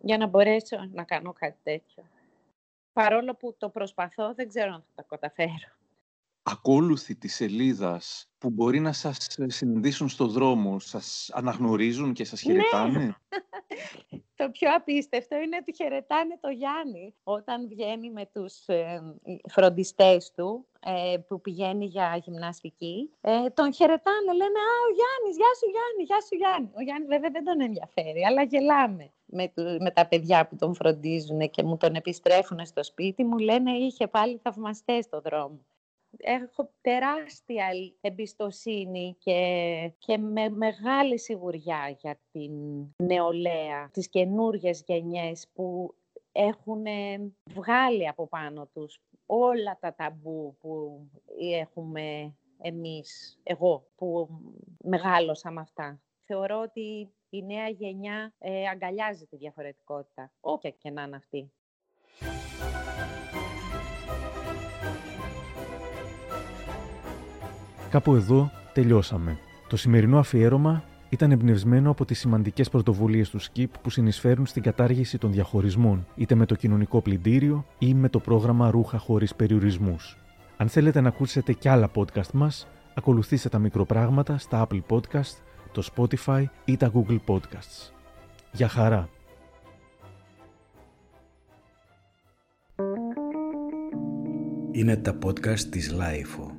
για να μπορέσω να κάνω κάτι τέτοιο. Παρόλο που το προσπαθώ, δεν ξέρω αν θα τα καταφέρω ακόλουθοι της σελίδας που μπορεί να σας συναντήσουν στο δρόμο, σας αναγνωρίζουν και σας ναι. χαιρετάνε; το πιο απίστευτο είναι ότι χαιρετάνε το Γιάννη όταν βγαίνει με τους ε, φροντιστές του ε, που πηγαίνει για γυμναστική. Ε, τον χαιρετάνε, λένε «Α, ο Γιάννης, γεια σου Γιάννη, γεια σου Γιάννη». Ο Γιάννη βέβαια δεν τον ενδιαφέρει, αλλά γελάμε με, με τα παιδιά που τον φροντίζουν και μου τον επιστρέφουν στο σπίτι. Μου λένε «Είχε πάλι θαυμαστές στο δρόμο» έχω τεράστια εμπιστοσύνη και, και με μεγάλη σιγουριά για την νεολαία, τις καινούργιες γενιές που έχουν βγάλει από πάνω τους όλα τα ταμπού που έχουμε εμείς, εγώ που μεγάλωσα με αυτά. Θεωρώ ότι η νέα γενιά ε, αγκαλιάζει τη διαφορετικότητα, όποια και να είναι αυτή. Κάπου εδώ τελειώσαμε. Το σημερινό αφιέρωμα ήταν εμπνευσμένο από τις σημαντικές πρωτοβουλίες του ΣΚΙΠ που συνεισφέρουν στην κατάργηση των διαχωρισμών, είτε με το κοινωνικό πλυντήριο ή με το πρόγραμμα Ρούχα χωρίς περιορισμούς. Αν θέλετε να ακούσετε κι άλλα podcast μας, ακολουθήστε τα μικροπράγματα στα Apple Podcast, το Spotify ή τα Google Podcasts. Για χαρά! Είναι τα podcast της Lifeo.